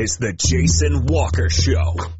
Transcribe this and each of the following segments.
is the Jason Walker Show.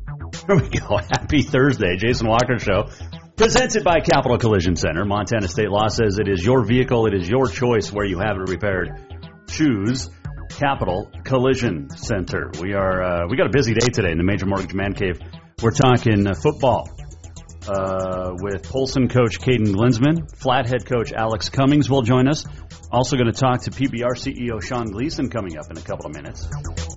Here we go. Happy Thursday, Jason Walker Show. Presented by Capital Collision Center. Montana State Law says it is your vehicle, it is your choice where you have it repaired. Choose Capital Collision Center. We are uh, we got a busy day today in the Major Mortgage Man Cave. We're talking uh, football uh, with Polson coach Kaden Glinsman, Flathead coach Alex Cummings will join us. Also going to talk to PBR CEO Sean Gleason coming up in a couple of minutes.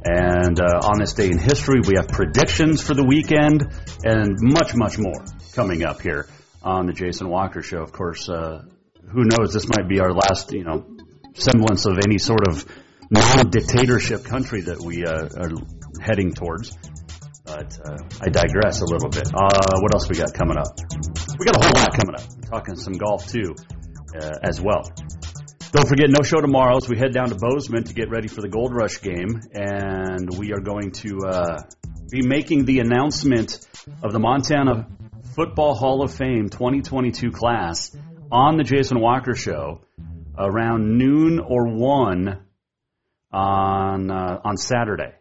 And uh, on this day in history, we have predictions for the weekend and much, much more coming up here on the Jason Walker Show. Of course, uh, who knows? This might be our last, you know, semblance of any sort of non-dictatorship country that we uh, are heading towards. But uh, I digress a little bit. Uh, what else we got coming up? We got a whole lot coming up. talking some golf too, uh, as well. Don't forget, no show tomorrow as we head down to Bozeman to get ready for the Gold Rush game, and we are going to uh, be making the announcement of the Montana Football Hall of Fame 2022 class on the Jason Walker Show around noon or one on uh, on Saturday.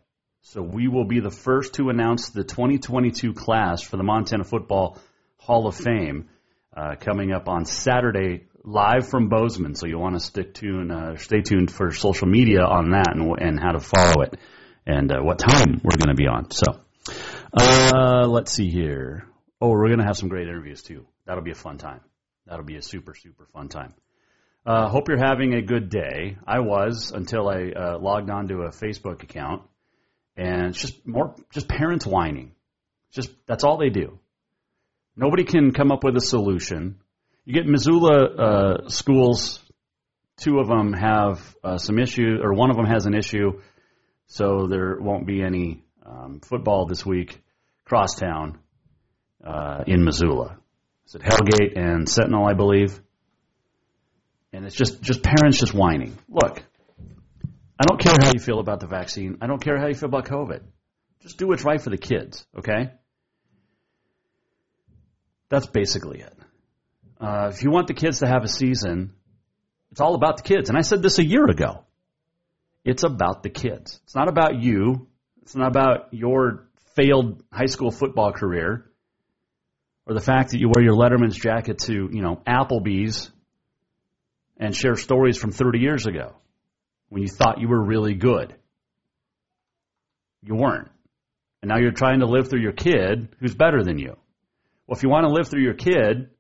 So we will be the first to announce the 2022 class for the Montana Football Hall of Fame uh, coming up on Saturday, live from Bozeman. So you'll want to stick tuned, uh, stay tuned for social media on that and, and how to follow it and uh, what time we're going to be on. So uh, let's see here. Oh, we're going to have some great interviews too. That'll be a fun time. That'll be a super super fun time. Uh, hope you're having a good day. I was until I uh, logged onto a Facebook account, and it's just more just parents whining. Just that's all they do. Nobody can come up with a solution. You get Missoula uh, schools. Two of them have uh, some issue, or one of them has an issue, so there won't be any um, football this week. Crosstown uh, in Missoula. Is it Hellgate and Sentinel, I believe? And it's just just parents just whining. Look, I don't care how you feel about the vaccine. I don't care how you feel about COVID. Just do what's right for the kids, okay? That's basically it. Uh, if you want the kids to have a season, it's all about the kids. And I said this a year ago. It's about the kids. It's not about you. It's not about your failed high school football career or the fact that you wear your Letterman's jacket to, you know, Applebee's and share stories from 30 years ago when you thought you were really good. You weren't. And now you're trying to live through your kid who's better than you. Well, if you want to live through your kid,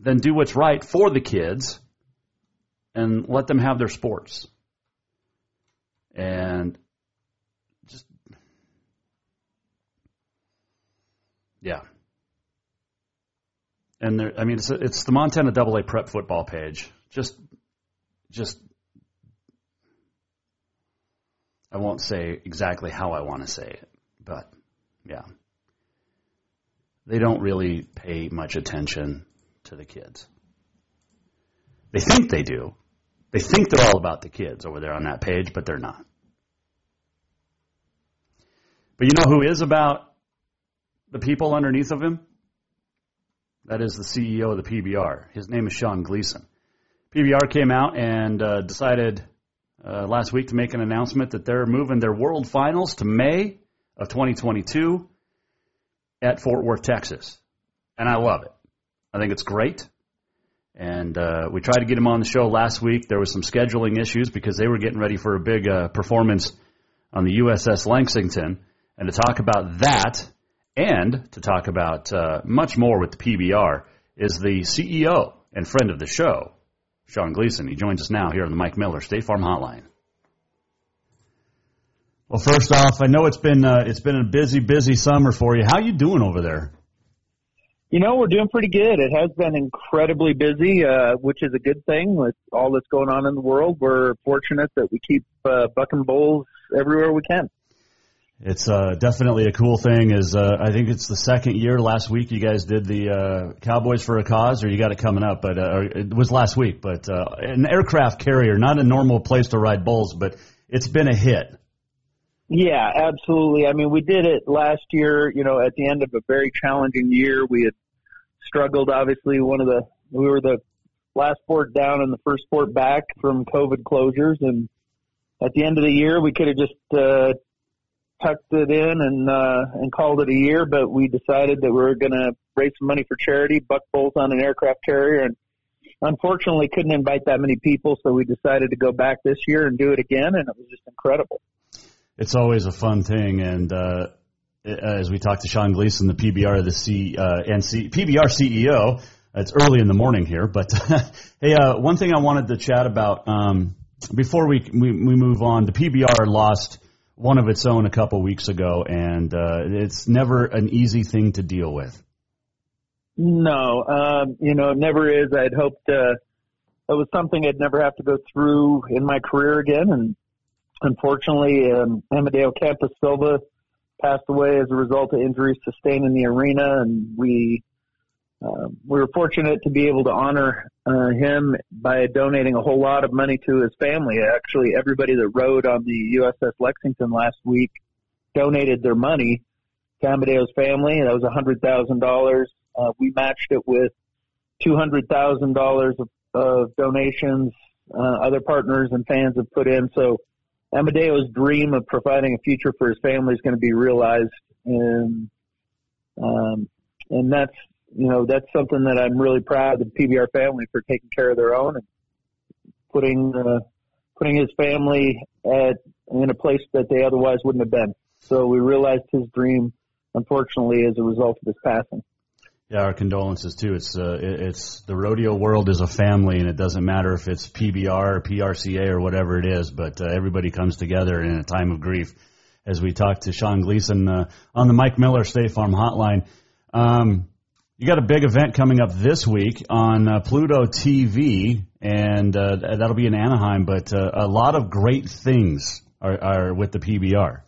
then do what's right for the kids and let them have their sports. And just, yeah. And there, I mean, it's, it's the Montana Double A Prep football page. Just, just, I won't say exactly how I want to say it, but yeah. They don't really pay much attention to the kids. They think they do. They think they're all about the kids over there on that page, but they're not. But you know who is about the people underneath of him? That is the CEO of the PBR. His name is Sean Gleason. PBR came out and uh, decided uh, last week to make an announcement that they're moving their World Finals to May of 2022 at Fort Worth, Texas. And I love it. I think it's great. And uh, we tried to get him on the show last week. There was some scheduling issues because they were getting ready for a big uh, performance on the USS Lexington. And to talk about that and to talk about uh, much more with the PBR is the CEO and friend of the show, Sean Gleason. He joins us now here on the Mike Miller State Farm Hotline. Well, first off, I know it's been uh, it's been a busy, busy summer for you. How you doing over there? You know, we're doing pretty good. It has been incredibly busy, uh, which is a good thing with all that's going on in the world. We're fortunate that we keep uh, bucking bulls everywhere we can. It's uh, definitely a cool thing. Is uh, I think it's the second year. Last week you guys did the uh, Cowboys for a Cause, or you got it coming up, but uh, it was last week. But uh, an aircraft carrier, not a normal place to ride bulls, but it's been a hit. Yeah, absolutely. I mean, we did it last year, you know, at the end of a very challenging year. We had struggled, obviously, one of the, we were the last port down and the first port back from COVID closures. And at the end of the year, we could have just, uh, tucked it in and, uh, and called it a year, but we decided that we were going to raise some money for charity, buck bulls on an aircraft carrier. And unfortunately couldn't invite that many people. So we decided to go back this year and do it again. And it was just incredible it's always a fun thing. And uh, as we talked to Sean Gleason, the PBR the C uh, and C, PBR CEO, it's early in the morning here, but hey, uh, one thing I wanted to chat about um, before we, we we move on, the PBR lost one of its own a couple weeks ago, and uh, it's never an easy thing to deal with. No, um, you know, it never is. I'd hoped uh, it was something I'd never have to go through in my career again, and Unfortunately, um, Amadeu Campos Silva passed away as a result of injuries sustained in the arena, and we uh, we were fortunate to be able to honor uh, him by donating a whole lot of money to his family. Actually, everybody that rode on the USS Lexington last week donated their money to Amadeu's family. That was a hundred thousand dollars. Uh, we matched it with two hundred thousand dollars of donations. Uh, other partners and fans have put in. So Amadeu's dream of providing a future for his family is going to be realized, and um, and that's you know that's something that I'm really proud of the PBR family for taking care of their own and putting uh, putting his family at in a place that they otherwise wouldn't have been. So we realized his dream, unfortunately, as a result of his passing. Yeah, our condolences too. It's uh, it's the rodeo world is a family, and it doesn't matter if it's PBR or PRCA or whatever it is. But uh, everybody comes together in a time of grief. As we talk to Sean Gleason uh, on the Mike Miller State Farm Hotline, um, you got a big event coming up this week on uh, Pluto TV, and uh, that'll be in Anaheim. But uh, a lot of great things are, are with the PBR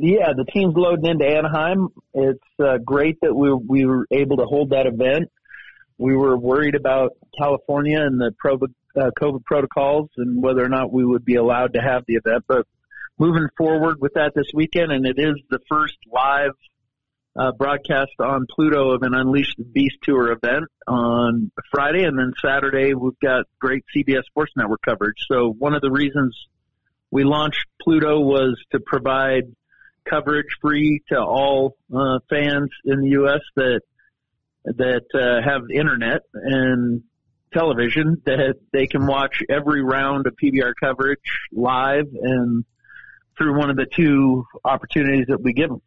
yeah, the team's loading into Anaheim. It's uh, great that we we were able to hold that event. We were worried about California and the uh, COVID protocols and whether or not we would be allowed to have the event. But moving forward with that this weekend, and it is the first live uh, broadcast on Pluto of an Unleash the Beast Tour event on Friday, and then Saturday we've got great CBS Sports Network coverage. So one of the reasons we launched Pluto was to provide coverage free to all uh, fans in the U.S. that that uh, have internet and television that they can watch every round of PBR coverage live and through one of the two opportunities that we give them.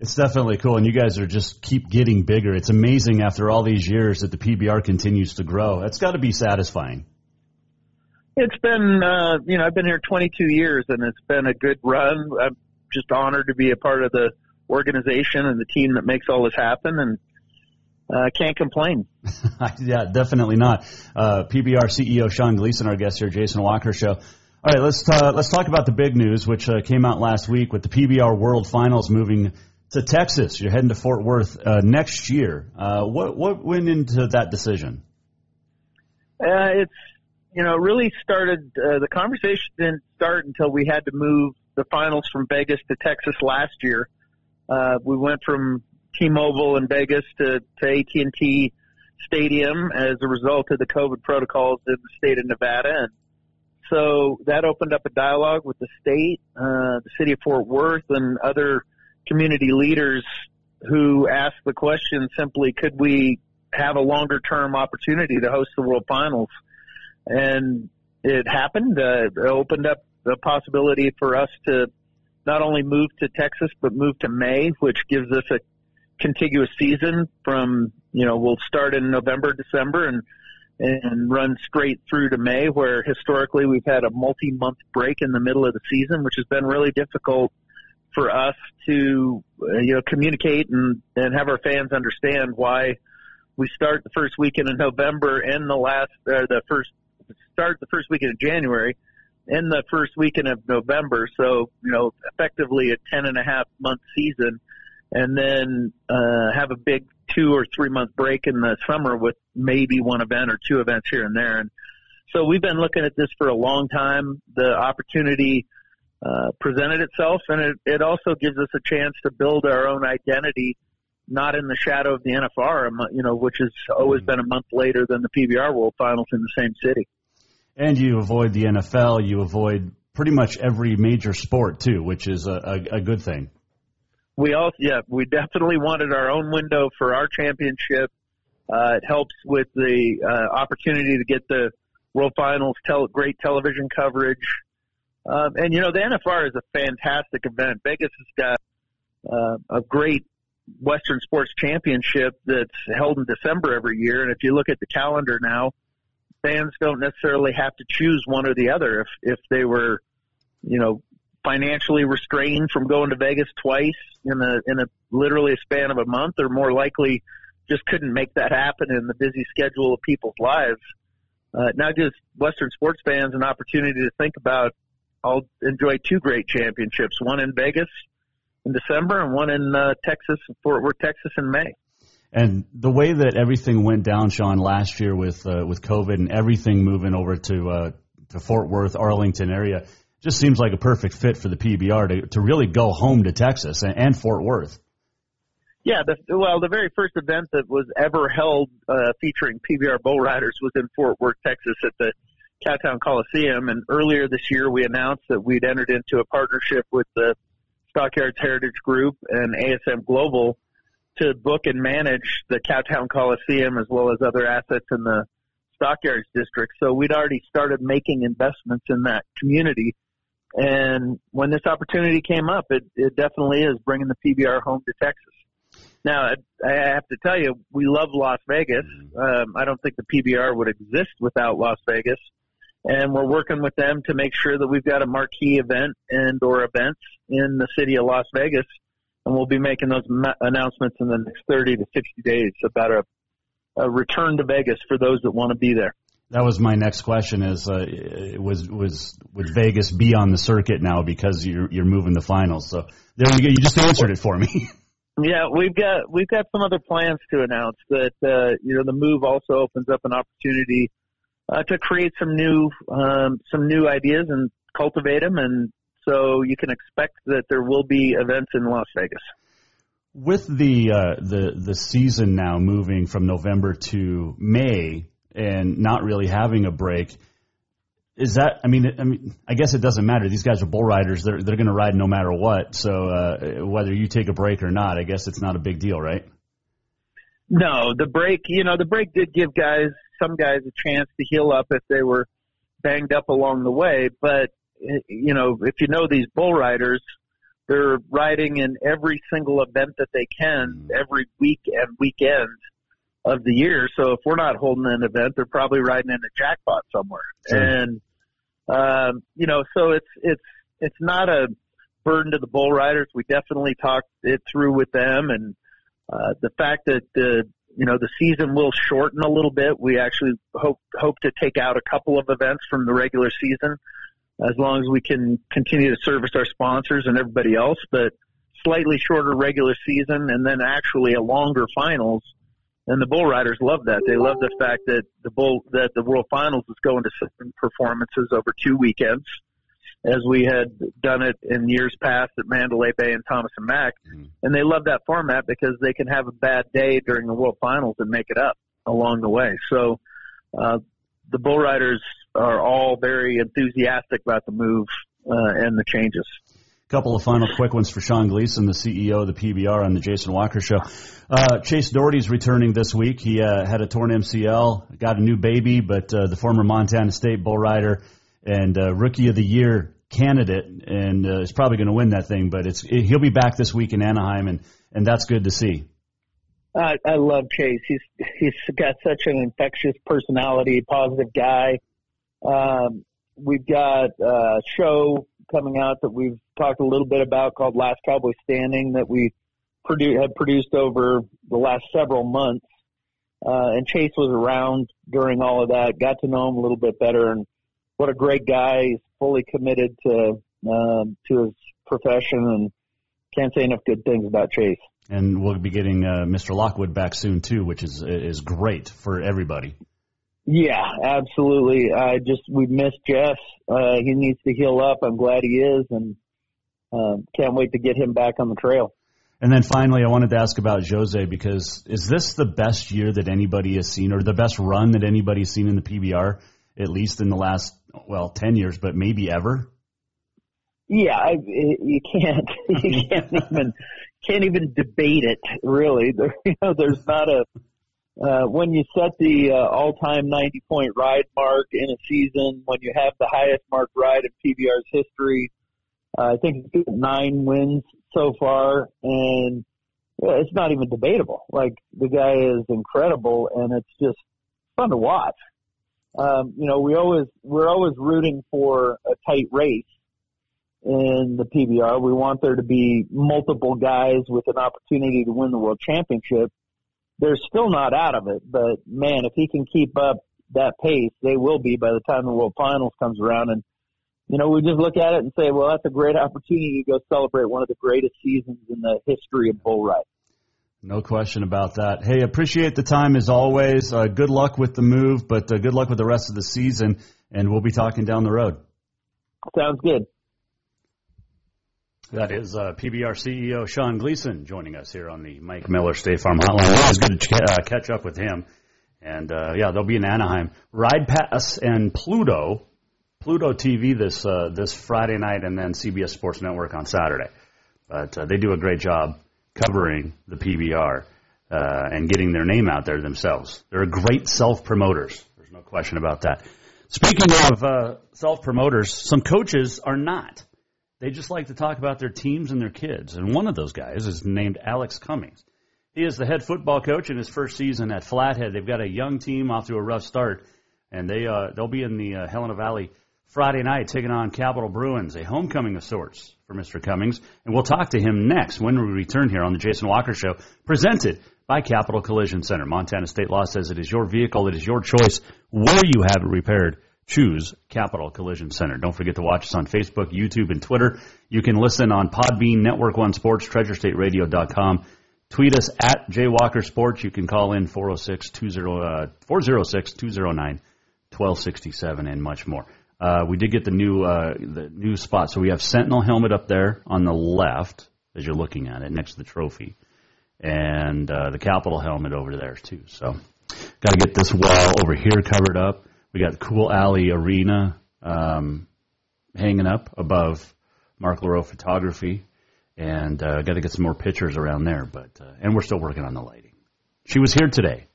It's definitely cool, and you guys are just keep getting bigger. It's amazing after all these years that the PBR continues to grow. That's got to be satisfying. It's been, uh, you know, I've been here 22 years, and it's been a good run. I'm just honored to be a part of the organization and the team that makes all this happen and I uh, can't complain. yeah, definitely not. Uh, PBR CEO Sean Gleason, our guest here, Jason Walker Show. All right, let's uh, let's talk about the big news, which uh, came out last week with the PBR World Finals moving to Texas. You're heading to Fort Worth uh, next year. Uh, what what went into that decision? it's you know really started the conversation didn't start until we had to move the finals from Vegas to Texas last year. Uh, we went from T-Mobile in Vegas to, to AT&T Stadium as a result of the COVID protocols in the state of Nevada. And so that opened up a dialogue with the state, uh, the city of Fort Worth and other community leaders who asked the question simply, could we have a longer term opportunity to host the World Finals? And it happened. Uh, it opened up the possibility for us to not only move to Texas, but move to May, which gives us a contiguous season from, you know, we'll start in November, December and, and run straight through to May, where historically we've had a multi-month break in the middle of the season, which has been really difficult for us to, you know, communicate and, and have our fans understand why we start the first weekend in November and the last, or the first, start the first weekend of January in the first weekend of November. So, you know, effectively a 10 and a half month season and then, uh, have a big two or three month break in the summer with maybe one event or two events here and there. And so we've been looking at this for a long time. The opportunity, uh, presented itself and it, it also gives us a chance to build our own identity not in the shadow of the NFR, you know, which has always been a month later than the PBR World Finals in the same city. And you avoid the NFL, you avoid pretty much every major sport too, which is a, a, a good thing. We also, yeah, we definitely wanted our own window for our championship. Uh, it helps with the uh, opportunity to get the World Finals, tel- great television coverage. Um, and you know, the NFR is a fantastic event. Vegas has got uh, a great Western Sports Championship that's held in December every year. And if you look at the calendar now, fans don't necessarily have to choose one or the other. If if they were, you know, financially restrained from going to Vegas twice in a in a literally a span of a month, or more likely just couldn't make that happen in the busy schedule of people's lives. Uh, now gives Western sports fans an opportunity to think about. I'll enjoy two great championships, one in Vegas in December and one in uh, Texas, Fort Worth, Texas in May. And the way that everything went down, Sean, last year with uh, with COVID and everything moving over to uh, to Fort Worth, Arlington area, just seems like a perfect fit for the PBR to to really go home to Texas and, and Fort Worth. Yeah, the, well, the very first event that was ever held uh, featuring PBR bull riders was in Fort Worth, Texas, at the Cowtown Coliseum. And earlier this year, we announced that we'd entered into a partnership with the Stockyards Heritage Group and ASM Global to book and manage the Cowtown Coliseum as well as other assets in the Stockyards district. So we'd already started making investments in that community. And when this opportunity came up, it, it definitely is bringing the PBR home to Texas. Now, I have to tell you, we love Las Vegas. Um, I don't think the PBR would exist without Las Vegas. And we're working with them to make sure that we've got a marquee event and or events in the city of Las Vegas and we'll be making those ma- announcements in the next 30 to 60 days about a, a return to Vegas for those that want to be there. That was my next question: is uh, was was would Vegas be on the circuit now because you're you're moving the finals? So there you go. You just answered it for me. Yeah, we've got we've got some other plans to announce. That uh, you know, the move also opens up an opportunity uh, to create some new um, some new ideas and cultivate them and so you can expect that there will be events in Las Vegas. With the uh, the the season now moving from November to May and not really having a break, is that? I mean, I mean, I guess it doesn't matter. These guys are bull riders; they're they're going to ride no matter what. So uh, whether you take a break or not, I guess it's not a big deal, right? No, the break. You know, the break did give guys some guys a chance to heal up if they were banged up along the way, but you know, if you know these bull riders, they're riding in every single event that they can every week and weekend of the year. So if we're not holding an event, they're probably riding in a jackpot somewhere. Sure. And, um, you know, so it's, it's, it's not a burden to the bull riders. We definitely talked it through with them and, uh, the fact that the, you know, the season will shorten a little bit. We actually hope, hope to take out a couple of events from the regular season as long as we can continue to service our sponsors and everybody else, but slightly shorter regular season and then actually a longer finals. And the bull riders love that. They love the fact that the bull, that the world finals is going to performances over two weekends as we had done it in years past at Mandalay Bay and Thomas and Mack. Mm-hmm. And they love that format because they can have a bad day during the world finals and make it up along the way. So, uh, the bull riders are all very enthusiastic about the move uh, and the changes. A couple of final quick ones for Sean Gleason, the CEO of the PBR on the Jason Walker Show. Uh, Chase Dougherty's returning this week. He uh, had a torn MCL, got a new baby, but uh, the former Montana State bull rider and uh, rookie of the year candidate and uh, is probably going to win that thing. But it's it, he'll be back this week in Anaheim, and and that's good to see. I, I love Chase. He's he's got such an infectious personality, positive guy. Um, we've got a show coming out that we've talked a little bit about called Last Cowboy Standing that we produ- have produced over the last several months. Uh, and Chase was around during all of that, got to know him a little bit better, and what a great guy. He's fully committed to um, to his profession, and can't say enough good things about Chase. And we'll be getting uh, Mr. Lockwood back soon too, which is is great for everybody. Yeah, absolutely. I just we missed Jess. Uh, he needs to heal up. I'm glad he is, and um, can't wait to get him back on the trail. And then finally, I wanted to ask about Jose because is this the best year that anybody has seen, or the best run that anybody's seen in the PBR, at least in the last well ten years, but maybe ever? Yeah, I, you can't you can't even can't even debate it. Really, there, you know, there's not a uh, when you set the uh, all-time 90 point ride mark in a season, when you have the highest mark ride in PBR's history, uh, I think nine wins so far, and it's not even debatable. Like the guy is incredible, and it's just fun to watch. Um, you know, we always we're always rooting for a tight race in the PBR. We want there to be multiple guys with an opportunity to win the world championship they're still not out of it, but man, if he can keep up that pace, they will be by the time the World Finals comes around. And you know, we just look at it and say, well, that's a great opportunity to go celebrate one of the greatest seasons in the history of bull riding. No question about that. Hey, appreciate the time as always. Uh, good luck with the move, but uh, good luck with the rest of the season, and we'll be talking down the road. Sounds good. That is uh, PBR CEO Sean Gleason joining us here on the Mike Miller State Farm Hotline. Always good to uh, catch up with him. And uh, yeah, they'll be in Anaheim. Ride Pass and Pluto, Pluto TV this uh, this Friday night, and then CBS Sports Network on Saturday. But uh, they do a great job covering the PBR uh, and getting their name out there themselves. They're great self promoters. There's no question about that. Speaking of uh, self promoters, some coaches are not. They just like to talk about their teams and their kids. And one of those guys is named Alex Cummings. He is the head football coach in his first season at Flathead. They've got a young team off to a rough start, and they uh, they'll be in the uh, Helena Valley Friday night taking on Capital Bruins, a homecoming of sorts for Mr. Cummings. And we'll talk to him next when we return here on the Jason Walker Show, presented by Capital Collision Center. Montana State Law says it is your vehicle, it is your choice where you have it repaired choose Capital Collision Center. Don't forget to watch us on Facebook, YouTube, and Twitter. You can listen on Podbean, Network One Sports, TreasureStateRadio.com. Tweet us at Walker Sports. You can call in 406 406 209 uh, 1267 and much more. Uh, we did get the new uh, the new spot, so we have Sentinel helmet up there on the left as you're looking at it, next to the trophy, and uh, the Capital helmet over there too. So, got to get this wall over here covered up. We got Cool Alley Arena um, hanging up above Mark LaRoe Photography, and uh, got to get some more pictures around there. But uh, and we're still working on the lighting. She was here today,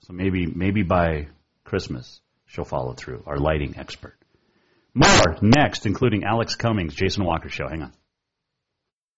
so maybe maybe by Christmas she'll follow through. Our lighting expert. More next, including Alex Cummings, Jason Walker Show. Hang on.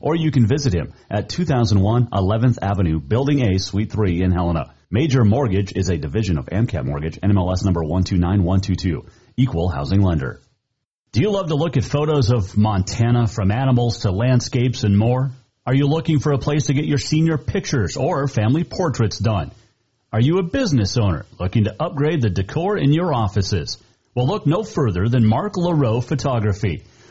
or you can visit him at 2001 11th Avenue, Building A, Suite 3 in Helena. Major Mortgage is a division of AMCAP Mortgage, NMLS number 129122, equal housing lender. Do you love to look at photos of Montana from animals to landscapes and more? Are you looking for a place to get your senior pictures or family portraits done? Are you a business owner looking to upgrade the decor in your offices? Well, look no further than Mark LaRoe Photography.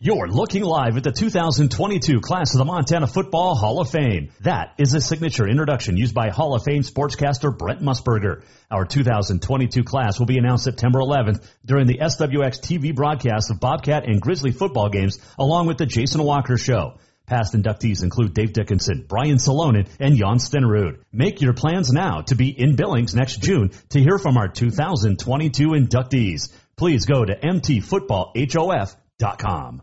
You're looking live at the 2022 class of the Montana Football Hall of Fame. That is a signature introduction used by Hall of Fame sportscaster Brent Musburger. Our 2022 class will be announced September 11th during the SWX TV broadcast of Bobcat and Grizzly football games along with the Jason Walker Show. Past inductees include Dave Dickinson, Brian Salonen, and Jan Stenerud. Make your plans now to be in Billings next June to hear from our 2022 inductees please go to mtfootballhof.com.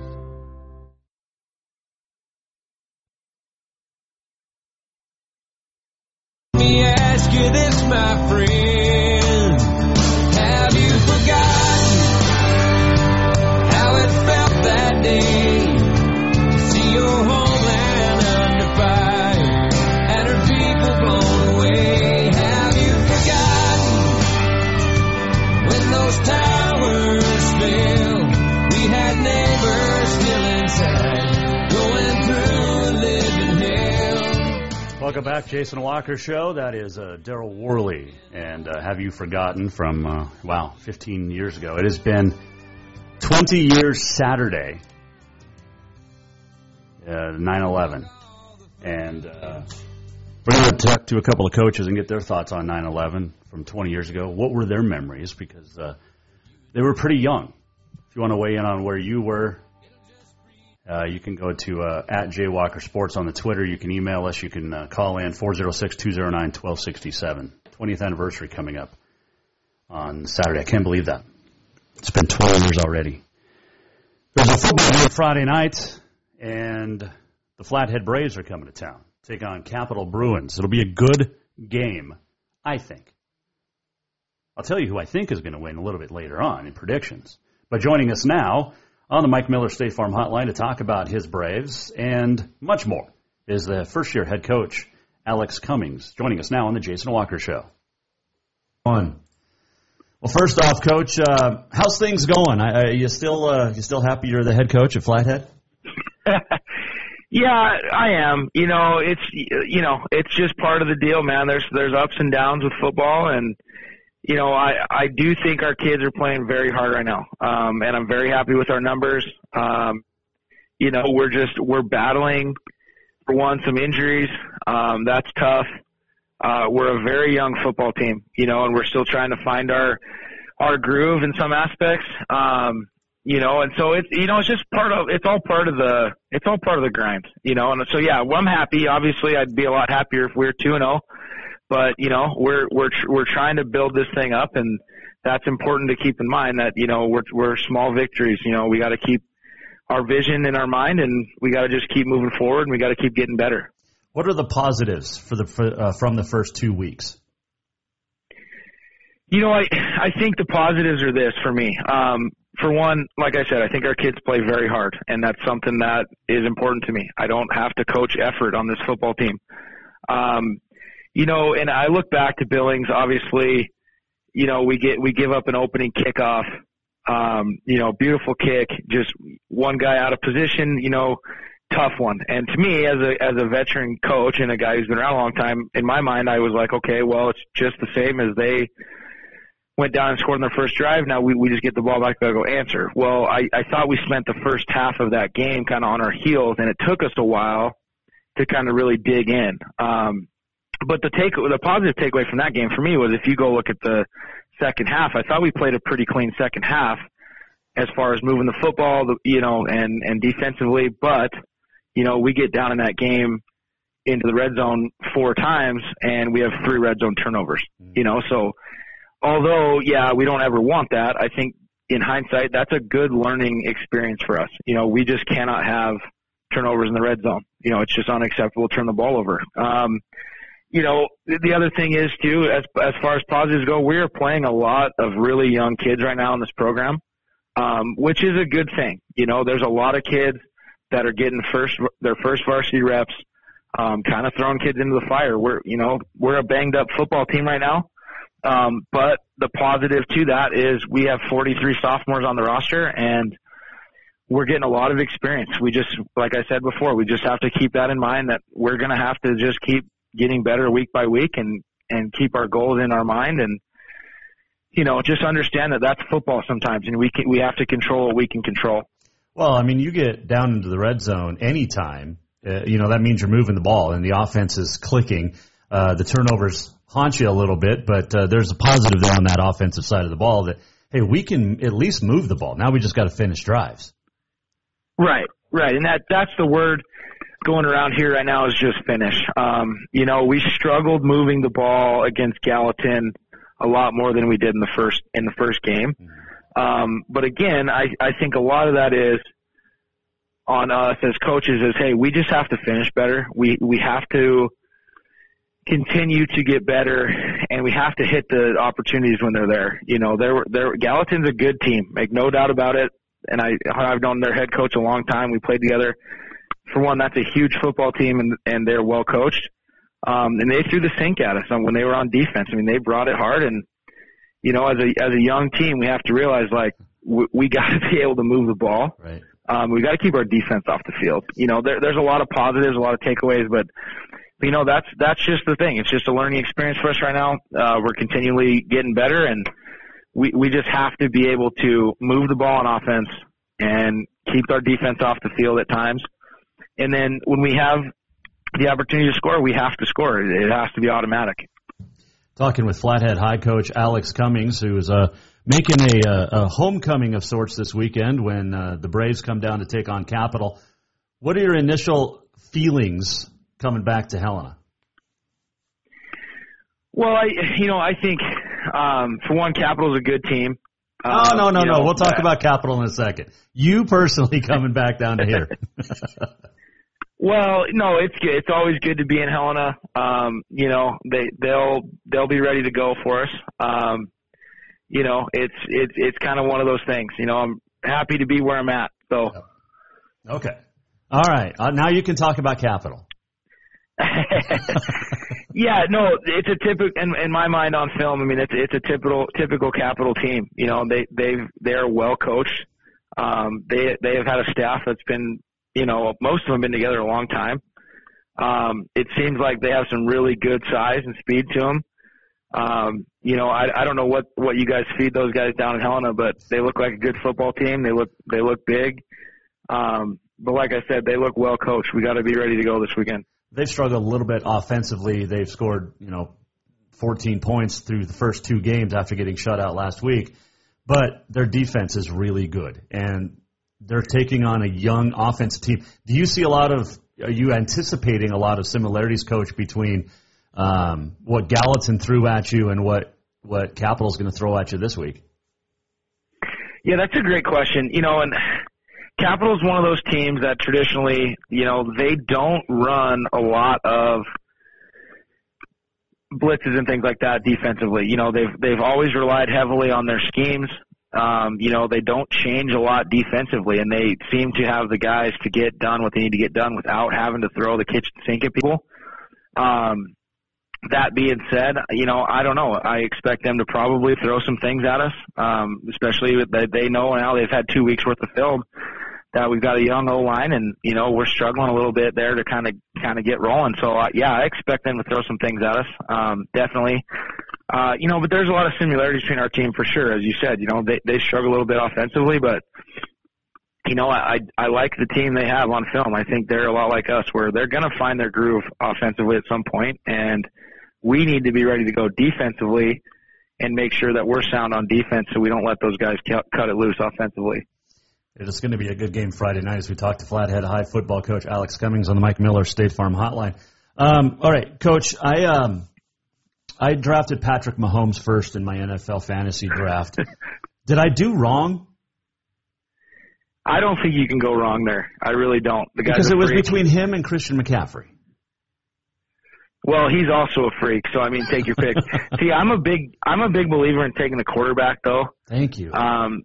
Jason Walker Show. That is uh, Daryl Worley. And uh, have you forgotten from, uh, wow, 15 years ago? It has been 20 years Saturday, uh, 9 11. And uh, we're going to talk to a couple of coaches and get their thoughts on 9 11 from 20 years ago. What were their memories? Because uh, they were pretty young. If you want to weigh in on where you were, uh, you can go to uh, at Walker Sports on the Twitter. You can email us. You can uh, call in 406-209-1267. 20th anniversary coming up on Saturday. I can't believe that. It's been 12 years already. There's a football game Friday night, and the Flathead Braves are coming to town. Take on Capital Bruins. It'll be a good game, I think. I'll tell you who I think is going to win a little bit later on in predictions. But joining us now on the Mike Miller State Farm Hotline to talk about his Braves and much more is the first year head coach, Alex Cummings, joining us now on the Jason Walker Show. On. Well, first off, Coach, uh, how's things going? I, I, you still uh, you still happy you're the head coach at Flathead? Yeah, I am. You know, it's you know, it's just part of the deal, man. There's there's ups and downs with football, and you know, I I do think our kids are playing very hard right now, um, and I'm very happy with our numbers. Um, you know, we're just we're battling for one some injuries. Um, that's tough. Uh, we're a very young football team, you know, and we're still trying to find our our groove in some aspects. Um, you know, and so it's you know it's just part of it's all part of the it's all part of the grind, you know. And so yeah, well, I'm happy. Obviously, I'd be a lot happier if we were two and zero, but you know we're we're we're trying to build this thing up, and that's important to keep in mind that you know we're we're small victories. You know, we got to keep our vision in our mind, and we got to just keep moving forward, and we got to keep getting better. What are the positives for the for, uh, from the first two weeks? You know, I I think the positives are this for me. Um, for one, like I said, I think our kids play very hard, and that's something that is important to me. I don't have to coach effort on this football team. Um, you know, and I look back to Billings. Obviously, you know, we get we give up an opening kickoff. Um, you know, beautiful kick, just one guy out of position. You know, tough one. And to me, as a as a veteran coach and a guy who's been around a long time, in my mind, I was like, okay, well, it's just the same as they went down and scored on their first drive. Now we, we just get the ball back, gotta go answer. Well, I, I thought we spent the first half of that game kind of on our heels, and it took us a while to kind of really dig in. Um, but the take, the positive takeaway from that game for me was if you go look at the second half, I thought we played a pretty clean second half as far as moving the football, you know, and and defensively. But you know, we get down in that game into the red zone four times, and we have three red zone turnovers. You know, so although yeah, we don't ever want that. I think in hindsight, that's a good learning experience for us. You know, we just cannot have turnovers in the red zone. You know, it's just unacceptable to turn the ball over. Um, you know, the other thing is too, as as far as positives go, we are playing a lot of really young kids right now in this program, um, which is a good thing. You know, there's a lot of kids that are getting first their first varsity reps, um, kind of throwing kids into the fire. We're you know we're a banged up football team right now, um, but the positive to that is we have 43 sophomores on the roster and we're getting a lot of experience. We just, like I said before, we just have to keep that in mind that we're going to have to just keep getting better week by week and, and keep our goals in our mind and, you know, just understand that that's football sometimes and we can, we have to control what we can control. Well, I mean, you get down into the red zone anytime, uh, you know, that means you're moving the ball and the offense is clicking. Uh, the turnovers haunt you a little bit, but uh, there's a positive there on that offensive side of the ball that, hey, we can at least move the ball. Now we just got to finish drives. Right, right. And that, that's the word going around here right now is just finish. Um, you know, we struggled moving the ball against Gallatin a lot more than we did in the first, in the first game. Um, but again, I, I think a lot of that is on us as coaches is, hey, we just have to finish better. We, we have to, continue to get better and we have to hit the opportunities when they're there. You know, they're, they're, Gallatin's a good team, make no doubt about it. And I, I've known their head coach a long time. We played together. For one, that's a huge football team and, and they're well coached. Um, and they threw the sink at us when they were on defense. I mean, they brought it hard and, you know, as a, as a young team, we have to realize like we, we got to be able to move the ball. Right. Um, we got to keep our defense off the field. You know, there, there's a lot of positives, a lot of takeaways, but you know that's that's just the thing. It's just a learning experience for us right now. Uh, we're continually getting better, and we we just have to be able to move the ball on offense and keep our defense off the field at times. And then when we have the opportunity to score, we have to score. It has to be automatic. Talking with Flathead High coach Alex Cummings, who is uh, making a, uh, a homecoming of sorts this weekend when uh, the Braves come down to take on Capital. What are your initial feelings coming back to Helena? Well, I you know I think um, for one, Capital's a good team. Oh no no no! Know, we'll talk about Capital in a second. You personally coming back down to here. well, no, it's good. It's always good to be in Helena. Um, you know, they they'll they'll be ready to go for us. Um, you know, it's it's it's kind of one of those things. You know, I'm happy to be where I'm at. So. Okay. All right. Uh, now you can talk about Capital. yeah, no, it's a typical in, in my mind on film. I mean, it's it's a typical typical capital team. You know, they they've they're well coached. Um, they they have had a staff that's been, you know, most of them been together a long time. Um, it seems like they have some really good size and speed to them. Um, you know, I I don't know what what you guys feed those guys down in Helena, but they look like a good football team. They look they look big. Um, but like I said, they look well coached. We got to be ready to go this weekend they've struggled a little bit offensively. They've scored, you know, 14 points through the first two games after getting shut out last week. but their defense is really good, and they're taking on a young offensive team. Do you see a lot of? Are you anticipating a lot of similarities, Coach, between um, what Gallatin threw at you and what what Capital's going to throw at you this week? Yeah, that's a great question. You know, and Capital's one of those teams that traditionally, you know, they don't run a lot of blitzes and things like that defensively. You know, they've they've always relied heavily on their schemes. Um, you know, they don't change a lot defensively, and they seem to have the guys to get done what they need to get done without having to throw the kitchen sink at people. Um, that being said, you know, I don't know. I expect them to probably throw some things at us, um, especially that they know now they've had two weeks worth of film that we've got a young O line, and you know we're struggling a little bit there to kind of kind of get rolling. So uh, yeah, I expect them to throw some things at us, um, definitely. Uh, you know, but there's a lot of similarities between our team for sure. As you said, you know, they they struggle a little bit offensively, but you know, I I like the team they have on film. I think they're a lot like us, where they're going to find their groove offensively at some point, and we need to be ready to go defensively and make sure that we're sound on defense, so we don't let those guys cut it loose offensively. It is going to be a good game Friday night as we talk to Flathead High football coach Alex Cummings on the Mike Miller State Farm Hotline. Um, all right, Coach, I um, I drafted Patrick Mahomes first in my NFL fantasy draft. Did I do wrong? I don't think you can go wrong there. I really don't. The because it was between him and Christian McCaffrey. Well, he's also a freak, so I mean, take your pick. See, I'm a big, I'm a big believer in taking the quarterback, though. Thank you. Um,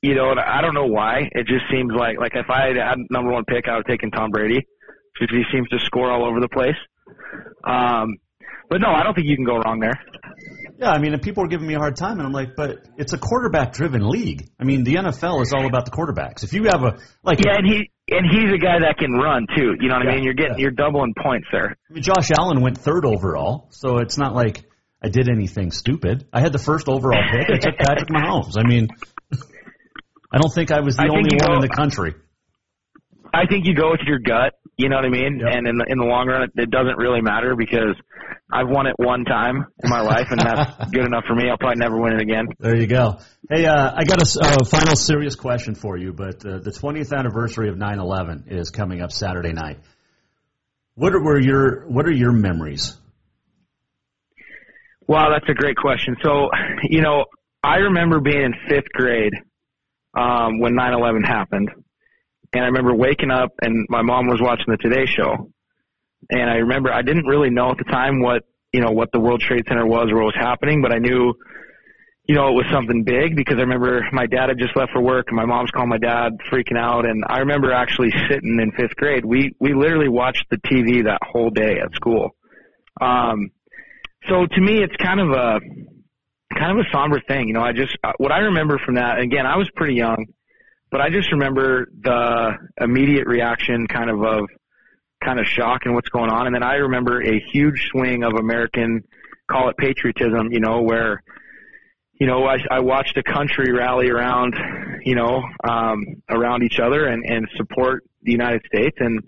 you know, I don't know why. It just seems like like if I had had number one pick, I would have taken Tom Brady because he seems to score all over the place. Um, but no, I don't think you can go wrong there. Yeah, I mean, and people are giving me a hard time, and I'm like, but it's a quarterback-driven league. I mean, the NFL is all about the quarterbacks. If you have a like, yeah, and he and he's a guy that can run too. You know what yeah, I mean? You're getting yeah. you're doubling points there. I mean, Josh Allen went third overall, so it's not like I did anything stupid. I had the first overall pick. I took Patrick Mahomes. I mean, I don't think I was the I only one go, in the country. I think you go with your gut. You know what I mean? Yep. And in the in the long run, it, it doesn't really matter because I've won it one time in my life, and that's good enough for me. I'll probably never win it again. There you go. Hey, uh, I got a uh, final serious question for you. But uh, the 20th anniversary of 9/11 is coming up Saturday night. What are, were your What are your memories? Wow, that's a great question. So, you know, I remember being in fifth grade um, when 9/11 happened, and I remember waking up and my mom was watching the Today Show, and I remember I didn't really know at the time what you know what the World Trade Center was or what was happening, but I knew you know it was something big because I remember my dad had just left for work and my mom's calling my dad freaking out, and I remember actually sitting in fifth grade. We we literally watched the TV that whole day at school. Um, so to me, it's kind of a kind of a somber thing. You know, I just what I remember from that. Again, I was pretty young, but I just remember the immediate reaction, kind of of kind of shock and what's going on, and then I remember a huge swing of American, call it patriotism. You know, where you know, I, I watched a country rally around, you know, um, around each other and, and support the United States. And,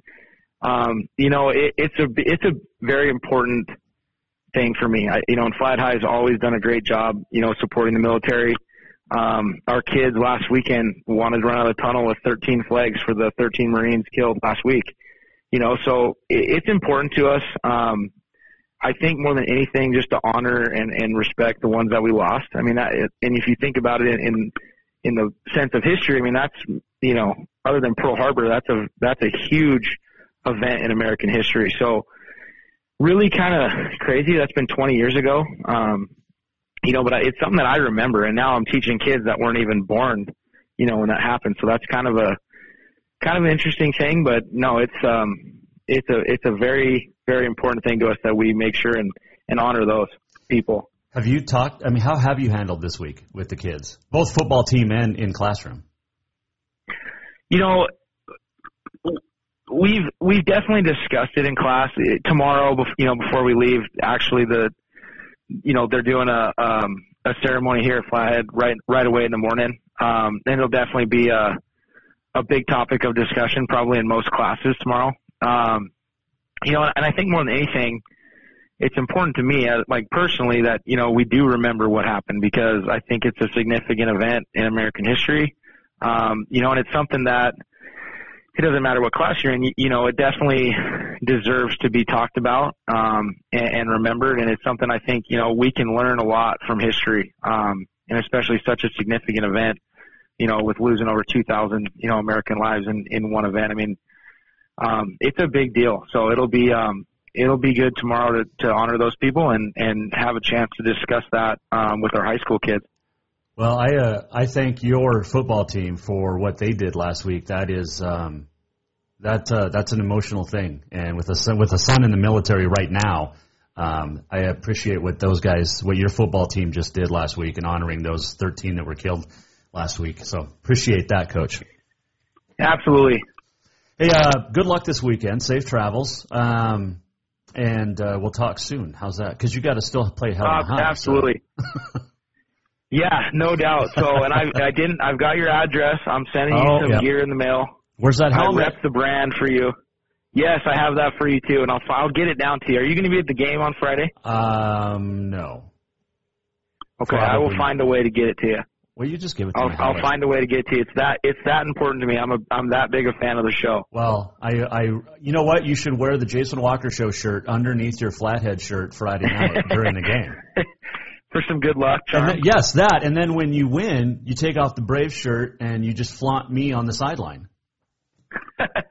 um, you know, it, it's a, it's a very important thing for me. I, you know, and Flat High has always done a great job, you know, supporting the military. Um, our kids last weekend wanted to run out of the tunnel with 13 flags for the 13 Marines killed last week. You know, so it, it's important to us. Um, I think more than anything, just to honor and, and respect the ones that we lost. I mean, that, and if you think about it in, in in the sense of history, I mean, that's you know, other than Pearl Harbor, that's a that's a huge event in American history. So really kind of crazy. That's been 20 years ago. Um, you know, but it's something that I remember, and now I'm teaching kids that weren't even born, you know, when that happened. So that's kind of a kind of an interesting thing. But no, it's um, it's a it's a very very important thing to us that we make sure and and honor those people. Have you talked? I mean, how have you handled this week with the kids, both football team and in classroom? You know, we've we've definitely discussed it in class tomorrow. You know, before we leave, actually the you know they're doing a um, a ceremony here at Flathead right right away in the morning, um, and it'll definitely be a a big topic of discussion probably in most classes tomorrow. Um, you know, and I think more than anything, it's important to me, uh, like personally, that you know we do remember what happened because I think it's a significant event in American history. Um, you know, and it's something that it doesn't matter what class you're in. You, know, it definitely deserves to be talked about um, and, and remembered, and it's something I think you know we can learn a lot from history, um, and especially such a significant event. You know, with losing over 2,000 you know American lives in in one event. I mean, um, it's a big deal. So it'll be um, it'll be good tomorrow to, to honor those people and and have a chance to discuss that um, with our high school kids. Well, I uh, I thank your football team for what they did last week. That is um, that uh, that's an emotional thing, and with a son, with a son in the military right now, um, I appreciate what those guys, what your football team just did last week, and honoring those 13 that were killed last week. So appreciate that, Coach. Absolutely. Hey, uh, good luck this weekend. Safe travels. Um, and uh, we'll talk soon. How's that? Because you got to still play Hell uh, High. Absolutely. So. yeah, no doubt. So, and I, I didn't. I've got your address. I'm sending you Oh, some yeah. gear in the mail. Where's that I helmet? rep the brand for you. Yes, I have that for you too, and I'll I'll get it down to you. Are you going to be at the game on Friday? Um, no. Okay, I will find a way to get it to you. Well, you just give it to I'll, me. I'll find a way to get it to you. It's that it's that important to me. I'm a I'm that big a fan of the show. Well, I, I, you know what? You should wear the Jason Walker Show shirt underneath your flathead shirt Friday night during the game. For some good luck, And then, yes, that. And then when you win, you take off the Brave shirt and you just flaunt me on the sideline.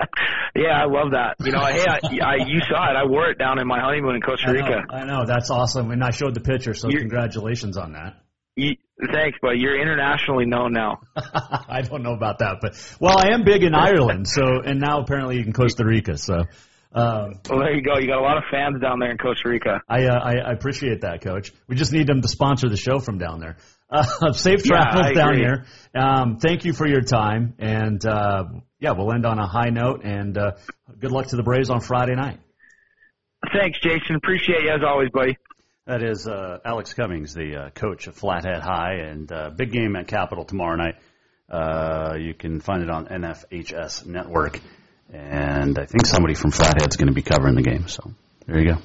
Yeah, I love that. You know, hey, I, I you saw it. I wore it down in my honeymoon in Costa I know, Rica. I know that's awesome, and I showed the picture. So You're- congratulations on that. You, thanks, but you're internationally known now. I don't know about that, but well, I am big in Ireland. So and now apparently in Costa Rica. So um, Well, there you go. You got a lot of fans down there in Costa Rica. I, uh, I I appreciate that, Coach. We just need them to sponsor the show from down there. Uh, safe travels I down agree. there. Um, thank you for your time, and uh, yeah, we'll end on a high note. And uh, good luck to the Braves on Friday night. Thanks, Jason. Appreciate you as always, buddy. That is uh, Alex Cummings, the uh, coach of Flathead High, and uh, big game at Capitol tomorrow night. Uh, you can find it on NFHS Network, and I think somebody from Flathead's going to be covering the game. So there you go.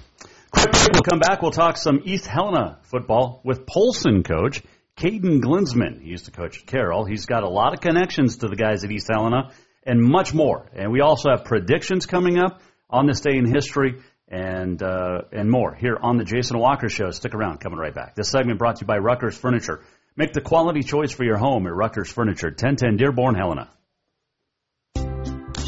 Quick break. We'll come back. We'll talk some East Helena football with Polson coach Kaden Glinsman. He used to coach at Carroll. He's got a lot of connections to the guys at East Helena and much more. And we also have predictions coming up on this day in history and uh, and more here on the Jason Walker Show. Stick around. Coming right back. This segment brought to you by Ruckers Furniture. Make the quality choice for your home at Ruckers Furniture, 1010 Dearborn, Helena.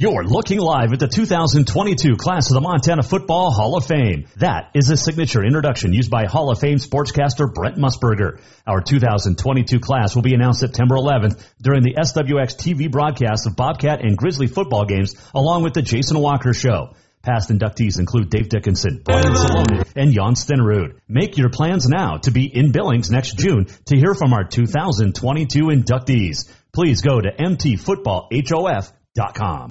You're looking live at the 2022 class of the Montana Football Hall of Fame. That is a signature introduction used by Hall of Fame sportscaster Brent Musburger. Our 2022 class will be announced September 11th during the SWX TV broadcast of Bobcat and Grizzly football games along with the Jason Walker Show. Past inductees include Dave Dickenson, Brian Salonen, and Jan Stenerud. Make your plans now to be in Billings next June to hear from our 2022 inductees. Please go to mtfootballhof.com.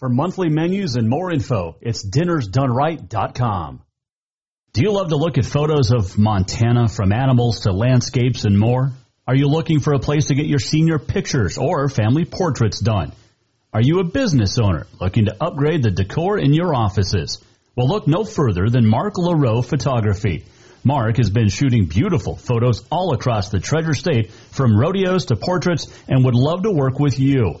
For monthly menus and more info, it's dinnersdoneright.com. Do you love to look at photos of Montana from animals to landscapes and more? Are you looking for a place to get your senior pictures or family portraits done? Are you a business owner looking to upgrade the decor in your offices? Well, look no further than Mark LaRoe Photography. Mark has been shooting beautiful photos all across the Treasure State, from rodeos to portraits, and would love to work with you.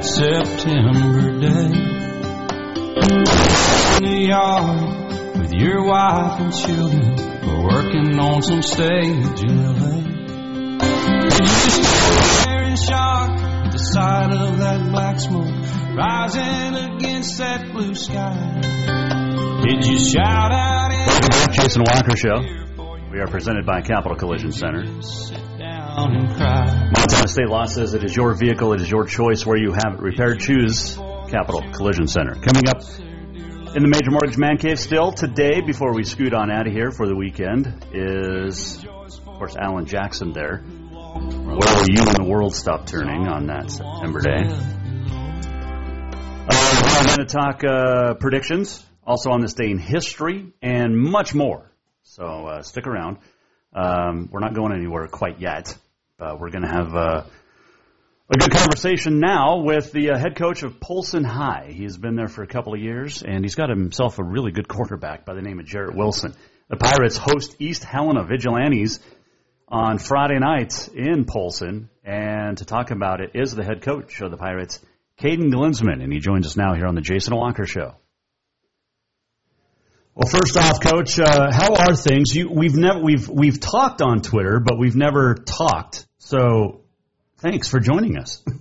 That September day. In the yard with your wife and children, we're working on some stage in LA. Did you just stand in shock at the sight of that black smoke rising against that blue sky? Did you shout out in Jason Walker Show. We are presented by Capital Collision Center. Montana State Law says it is your vehicle, it is your choice where you have it repaired. Choose Capital Collision Center. Coming up in the Major Mortgage Man Cave still today, before we scoot on out of here for the weekend, is, of course, Alan Jackson there. Where were you when the world stopped turning on that September day? Uh, we're going to talk uh, predictions, also on this day in history, and much more. So uh, stick around. Um, we're not going anywhere quite yet. Uh, we're going to have uh, a good conversation now with the uh, head coach of Polson High. He's been there for a couple of years, and he's got himself a really good quarterback by the name of Jarrett Wilson. The Pirates host East Helena Vigilantes on Friday night in Polson, and to talk about it is the head coach of the Pirates, Kaden Glinsman, and he joins us now here on the Jason Walker Show. Well, first off, Coach, uh, how are things? You, we've never we've we've talked on Twitter, but we've never talked. So, thanks for joining us.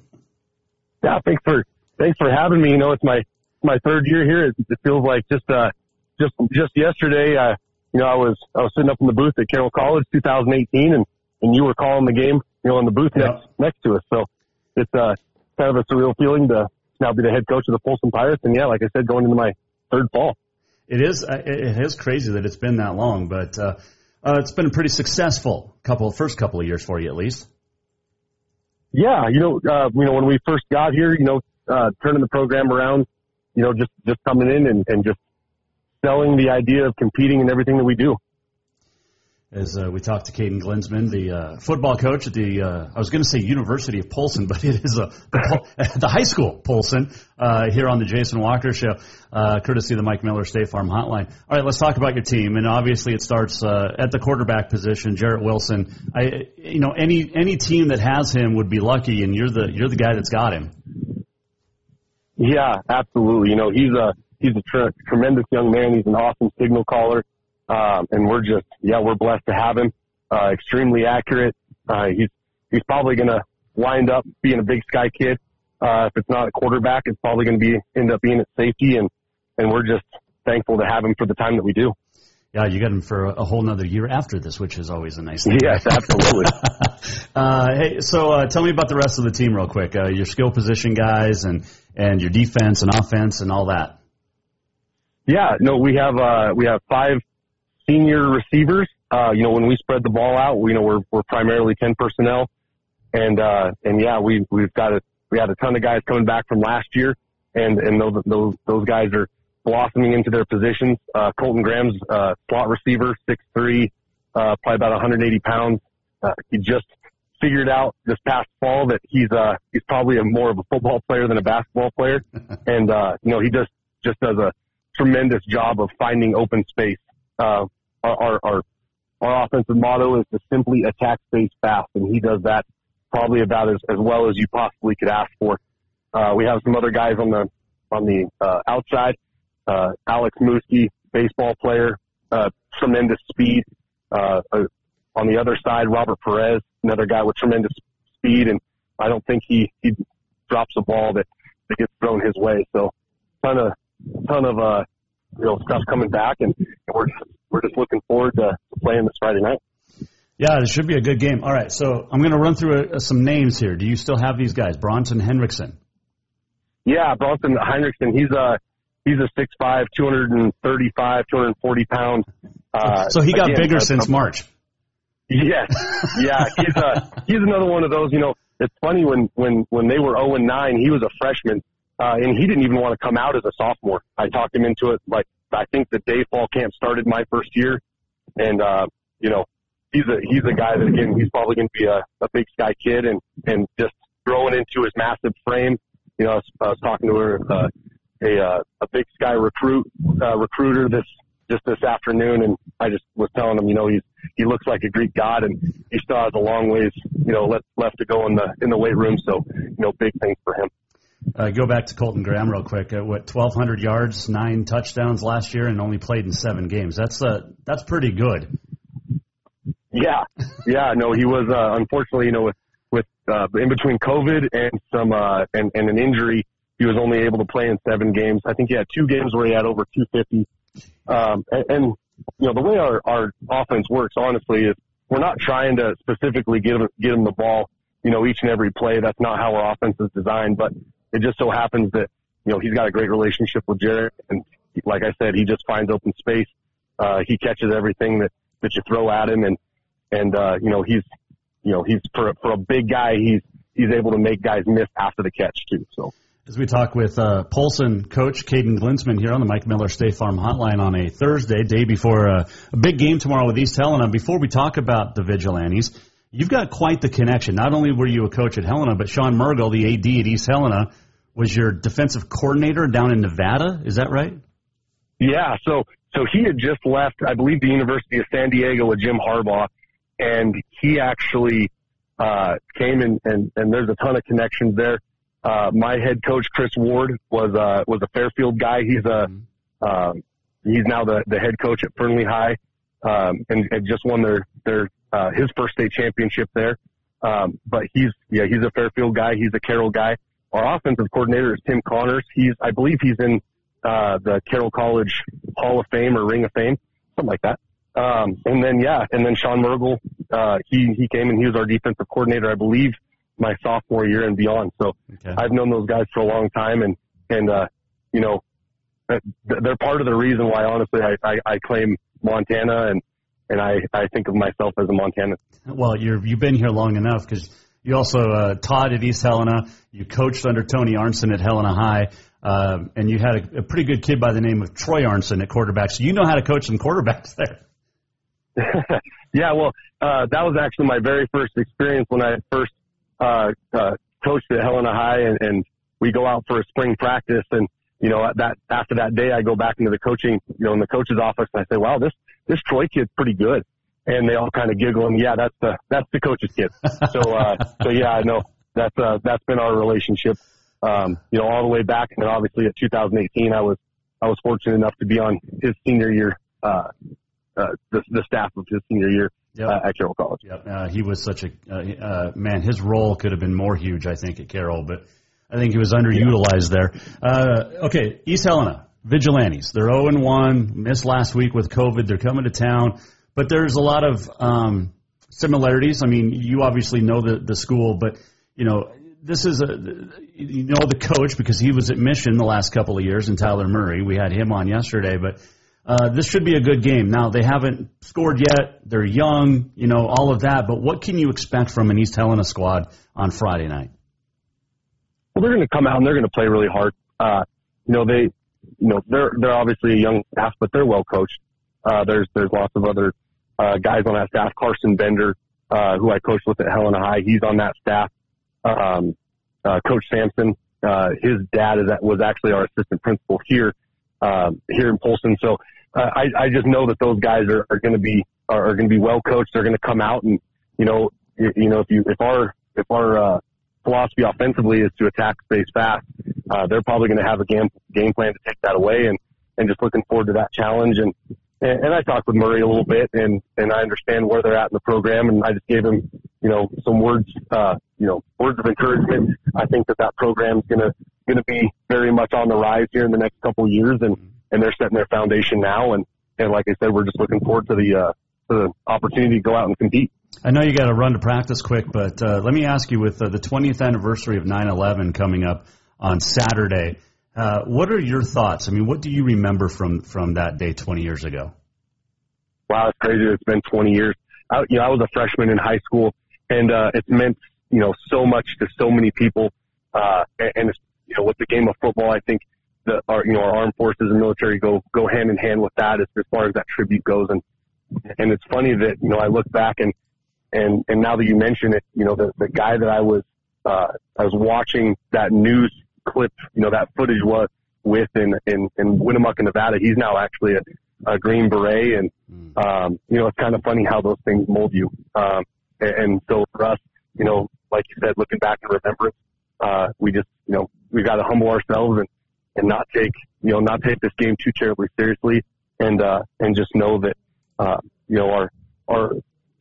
Yeah, thanks for thanks for having me. You know, it's my my third year here. It, it feels like just uh just just yesterday. Uh, you know, I was I was sitting up in the booth at Carroll College, 2018, and and you were calling the game. You know, in the booth yeah. next next to us. So it's uh kind of a surreal feeling to now be the head coach of the Polson Pirates. And yeah, like I said, going into my third fall. It is uh, it is crazy that it's been that long, but uh, uh, it's been a pretty successful couple first couple of years for you at least. Yeah, you know, uh, you know when we first got here, you know, uh, turning the program around, you know, just just coming in and, and just selling the idea of competing and everything that we do as uh, we talked to Kaden Glinsman, the uh, football coach at the, uh, I was going to say University of Polson, but it is a, the, the high school Polson uh, here on the Jason Walker Show, uh, courtesy of the Mike Miller State Farm Hotline. All right, let's talk about your team, and obviously it starts uh, at the quarterback position, Jarrett Wilson. I, you know, any any team that has him would be lucky, and you're the you're the guy that's got him. Yeah, absolutely. You know, he's a he's a tr- tremendous young man. He's an awesome signal caller. Um, and we're just, yeah, we're blessed to have him. Uh, extremely accurate. Uh, he's, he's probably going to wind up being a big sky kid. Uh, if it's not a quarterback, it's probably going to be, end up being at safety. And, and we're just thankful to have him for the time that we do. Yeah, you got him for a whole nother year after this, which is always a nice thing. Yes, absolutely. uh, hey, so uh, tell me about the rest of the team real quick. Uh, your skill position guys and and your defense and offense and all that. Yeah, no, we have uh, we have five senior receivers. Uh, you know, when we spread the ball out, we, you know, we're, we're primarily 10 personnel. And, uh, and yeah, we, we've got a, we had a ton of guys coming back from last year and, and those, those, those guys are, blossoming into their positions. Uh, Colton Graham's uh, slot receiver, six three, uh, probably about 180 pounds. Uh, he just figured out this past fall that he's uh he's probably a more of a football player than a basketball player, and uh, you know he just just does a tremendous job of finding open space. Uh, our, our our offensive motto is to simply attack space fast, and he does that probably about as, as well as you possibly could ask for. Uh, we have some other guys on the on the uh, outside. Uh, Alex Mooski, baseball player, uh, tremendous speed. Uh, uh, on the other side, Robert Perez, another guy with tremendous speed, and I don't think he he drops a ball that that gets thrown his way. So, ton of ton of uh, you know stuff coming back, and, and we're just, we're just looking forward to playing this Friday night. Yeah, it should be a good game. All right, so I'm going to run through a, some names here. Do you still have these guys? Bronson Henriksen. Yeah, Bronson Henriksen. He's a he's a six five, two hundred and thirty five, two hundred and forty pound. Uh, so he got again, bigger since March. Yes, yeah, he's a he's another one of those. You know, it's funny when when when they were zero and nine, he was a freshman, uh, and he didn't even want to come out as a sophomore. I talked him into it. Like I think the day fall camp started my first year, and uh, you know, he's a he's a guy that again he's probably going to be a, a big sky kid and and just growing into his massive frame. You know, I was, I was talking to her, uh, a uh, a big sky recruit uh, recruiter this just this afternoon, and I just was telling him, you know, he's he looks like a Greek god, and he still has a long ways, you know, left left to go in the in the weight room. So, you know, big things for him. Uh, go back to Colton Graham real quick. Uh, what 1,200 yards, nine touchdowns last year, and only played in seven games. That's uh, that's pretty good. Yeah, yeah. No, he was uh, unfortunately, you know, with with uh, in between COVID and some uh, and and an injury, he was only able to play in seven games. I think he had two games where he had over 250. Um, and, and you know, the way our our offense works, honestly, is we're not trying to specifically get him get him the ball, you know, each and every play. That's not how our offense is designed. But it just so happens that you know he's got a great relationship with Jarrett, and like I said, he just finds open space. Uh, he catches everything that that you throw at him, and and uh, you know he's you know he's for for a big guy, he's he's able to make guys miss after the catch too. So. As we talk with uh, Polson coach Kaden Glinsman here on the Mike Miller State Farm Hotline on a Thursday, day before uh, a big game tomorrow with East Helena. Before we talk about the Vigilantes, you've got quite the connection. Not only were you a coach at Helena, but Sean Mergel, the AD at East Helena, was your defensive coordinator down in Nevada. Is that right? Yeah. So so he had just left, I believe, the University of San Diego with Jim Harbaugh, and he actually uh, came and, and and there's a ton of connections there. Uh, my head coach Chris Ward was uh, was a Fairfield guy. He's a uh, he's now the the head coach at Fernley High, um, and, and just won their their uh, his first state championship there. Um, but he's yeah he's a Fairfield guy. He's a Carroll guy. Our offensive coordinator is Tim Connors. He's I believe he's in uh, the Carroll College Hall of Fame or Ring of Fame, something like that. Um, and then yeah, and then Sean Mergel, uh, he he came and he was our defensive coordinator, I believe, my sophomore year and beyond. So okay. I've known those guys for a long time, and and uh, you know, they're part of the reason why honestly I, I, I claim Montana and and I I think of myself as a Montanan. Well, you're you've been here long enough because you also uh, taught at East Helena. You coached under Tony Arnson at Helena High. Uh, and you had a, a pretty good kid by the name of Troy Arnson at quarterback. So you know how to coach some quarterbacks there. yeah, well, uh, that was actually my very first experience when I first uh, uh, coached at Helena High, and, and we go out for a spring practice, and you know that after that day, I go back into the coaching, you know, in the coach's office, and I say, "Wow, this this Troy kid's pretty good," and they all kind of giggle, and yeah, that's the that's the coach's kid. So uh, so yeah, I know that's uh, that's been our relationship, um, you know, all the way back, and then obviously at 2018, I was I was fortunate enough to be on his senior year, uh, uh, the the staff of his senior year yep. uh, at Carroll College. Yep. Uh, he was such a uh, uh, man. His role could have been more huge, I think, at Carroll, but I think he was underutilized there. Uh, okay, East Helena Vigilantes. They're 0 and 1. Missed last week with COVID. They're coming to town, but there's a lot of um, similarities. I mean, you obviously know the the school, but you know this is a you know the coach because he was at Mission the last couple of years, and Tyler Murray. We had him on yesterday, but uh, this should be a good game. Now they haven't scored yet; they're young, you know, all of that. But what can you expect from an East Helena squad on Friday night? Well, they're going to come out and they're going to play really hard. Uh, you know, they you know, they're they're obviously a young staff, but they're well coached. Uh, there's there's lots of other uh, guys on that staff. Carson Bender, uh, who I coached with at Helena High, he's on that staff. Um, uh, Coach Sampson, uh, his dad is that was actually our assistant principal here um, here in Polson. So uh, I I just know that those guys are, are going to be are, are going to be well coached. They're going to come out and you know you, you know if you if our if our uh, philosophy offensively is to attack space fast, uh, they're probably going to have a game game plan to take that away, and and just looking forward to that challenge. And and, and I talked with Murray a little bit, and and I understand where they're at in the program, and I just gave him you know some words uh, you know words of encouragement. I think that that program's going to going to be very much on the rise here in the next couple of years, and and they're setting their foundation now, and and like I said, we're just looking forward to the uh, to the opportunity to go out and compete. I know you got to run to practice quick, but uh, let me ask you with uh, the 20th anniversary of 9/11 coming up on Saturday, uh, what are your thoughts? I mean, what do you remember from from that day 20 years ago? Wow, it's crazy. It's been 20 years. I, you know, I was a freshman in high school, and uh, it's meant you know so much to so many people. Uh, and, and it's, you know, with the game of football, I think the our you know our armed forces and military go go hand in hand with that as, as far as that tribute goes. And and it's funny that you know I look back and and and now that you mention it, you know the the guy that I was uh, I was watching that news clip, you know that footage was with in in, in Winnemucca, Nevada. He's now actually a, a Green Beret, and um, you know it's kind of funny how those things mold you. Um, and, and so for us, you know, like you said, looking back in remembrance, uh, we just you know we got to humble ourselves and and not take you know not take this game too terribly seriously, and uh, and just know that uh, you know our our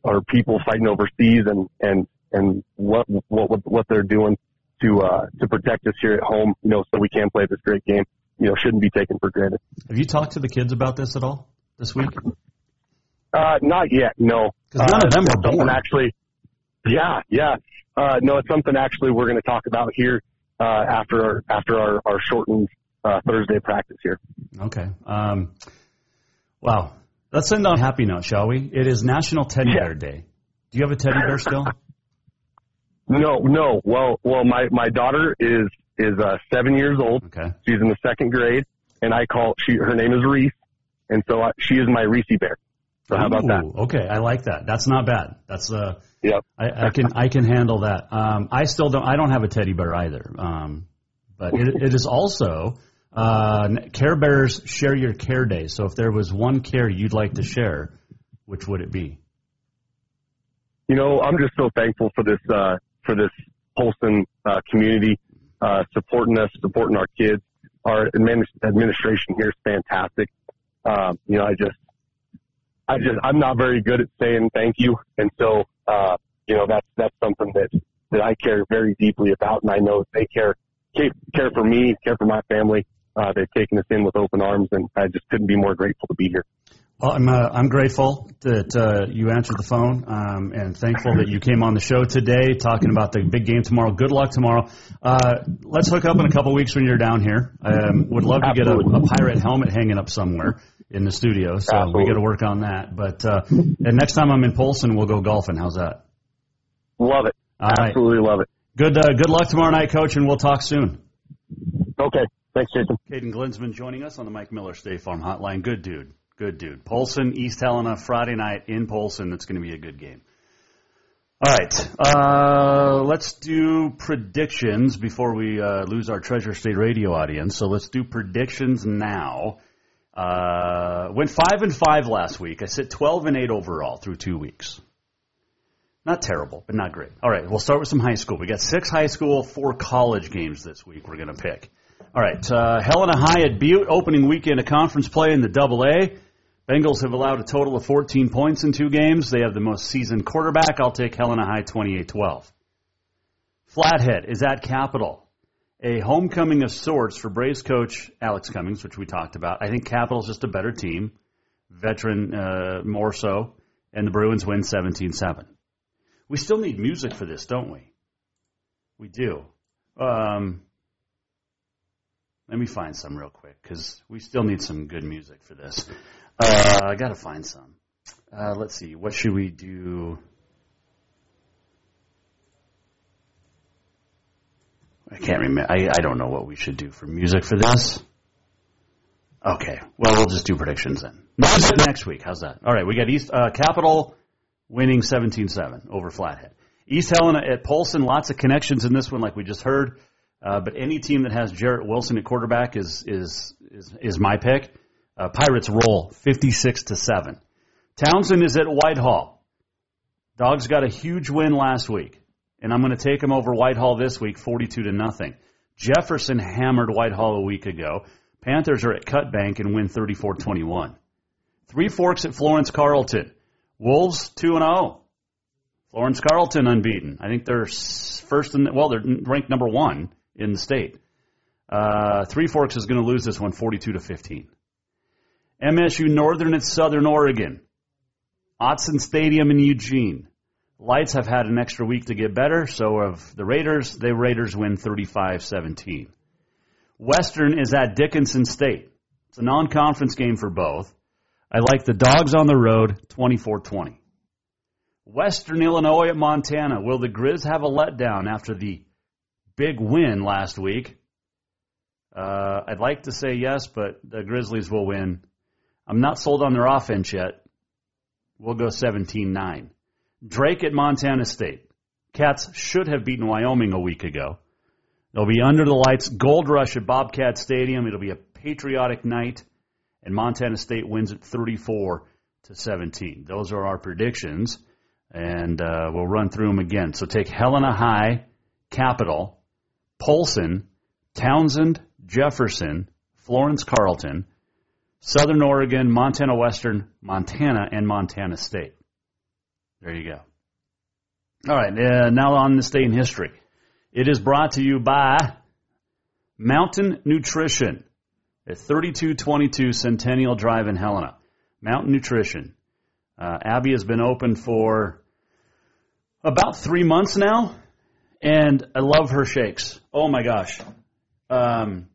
our people fighting overseas and and and what what what they're doing to uh, to protect us here at home, you know, so we can play this great game, you know, shouldn't be taken for granted. Have you talked to the kids about this at all this week? Uh, not yet, no. Because none of them uh, are born. actually. Yeah, yeah. Uh, no, it's something actually we're going to talk about here uh, after our, after our, our shortened uh, Thursday practice here. Okay. Um, wow. Let's end on a happy note, shall we? It is National Teddy Bear Day. Do you have a teddy bear still? No, no. Well, well, my my daughter is is uh, seven years old. Okay. She's in the second grade, and I call she her name is Reese, and so I, she is my Reese bear. So how about that? Okay, I like that. That's not bad. That's uh, Yep. I, I can I can handle that. Um, I still don't. I don't have a teddy bear either. Um, but it, it is also uh, Care Bears Share Your Care Day. So if there was one care you'd like to share, which would it be? You know, I'm just so thankful for this uh, for this Polson uh, community uh, supporting us, supporting our kids. Our admin- administration here is fantastic. Um, you know, I just, I just, I'm not very good at saying thank you, and so uh, you know that's that's something that that I care very deeply about, and I know they care care, care for me, care for my family. Uh, they've taken us in with open arms, and I just couldn't be more grateful to be here. Well, I'm uh, I'm grateful that uh, you answered the phone, um, and thankful that you came on the show today talking about the big game tomorrow. Good luck tomorrow. Uh, let's hook up in a couple weeks when you're down here. Um, would love to get a, a pirate helmet hanging up somewhere in the studio, so we got to work on that. But uh, and next time I'm in Polson, we'll go golfing. How's that? Love it, All right. absolutely love it. Good uh, good luck tomorrow night, coach, and we'll talk soon. Okay, thanks, Jason. Kaden Glinsman joining us on the Mike Miller State Farm Hotline. Good dude. Good dude. Polson, East Helena, Friday night in Polson. That's going to be a good game. All right. Uh, let's do predictions before we uh, lose our Treasure State radio audience. So let's do predictions now. Uh, went five and five last week. I sit twelve and eight overall through two weeks. Not terrible, but not great. All right, we'll start with some high school. We got six high school, four college games this week. We're going to pick. All right, uh, Helena High at Butte, opening weekend of conference play in the Double A. Bengals have allowed a total of 14 points in two games. They have the most seasoned quarterback. I'll take Helena High 28-12. Flathead is at Capital. A homecoming of sorts for Braves coach Alex Cummings, which we talked about. I think Capital's just a better team, veteran uh, more so, and the Bruins win 17-7. We still need music for this, don't we? We do. Um, let me find some real quick because we still need some good music for this. Uh, I got to find some. Uh, let's see. What should we do? I can't remember. I, I don't know what we should do for music for this. Okay. Well, we'll just do predictions then. Next, next week. How's that? All right. We got East uh, Capital winning 17-7 over Flathead. East Helena at Polson. Lots of connections in this one, like we just heard. Uh, but any team that has Jarrett Wilson at quarterback is is is, is my pick. Uh, Pirates roll 56 to seven. Townsend is at Whitehall. Dogs got a huge win last week, and I'm going to take them over Whitehall this week, 42 to nothing. Jefferson hammered Whitehall a week ago. Panthers are at Cutbank and win 34-21. Three Forks at Florence Carlton. Wolves 2 and 0. Florence Carlton unbeaten. I think they're first in the, well, they're ranked number 1 in the state. Uh, Three Forks is going to lose this one 42 to 15. MSU Northern at Southern Oregon. Autzen Stadium in Eugene. Lights have had an extra week to get better, so of the Raiders, the Raiders win 35-17. Western is at Dickinson State. It's a non-conference game for both. I like the Dogs on the road, 24-20. Western Illinois at Montana. Will the Grizz have a letdown after the big win last week? Uh, I'd like to say yes, but the Grizzlies will win. I'm not sold on their offense yet. We'll go 17-9. Drake at Montana State. Cats should have beaten Wyoming a week ago. They'll be under the lights, gold rush at Bobcat Stadium. It'll be a patriotic night, and Montana State wins at 34 to 17. Those are our predictions, and uh, we'll run through them again. So take Helena High, Capital, Polson, Townsend, Jefferson, Florence Carlton, Southern Oregon, Montana Western, Montana, and Montana State. There you go. All right, uh, now on this day in history. It is brought to you by Mountain Nutrition at 3222 Centennial Drive in Helena. Mountain Nutrition. Uh, Abby has been open for about three months now, and I love her shakes. Oh my gosh. Um,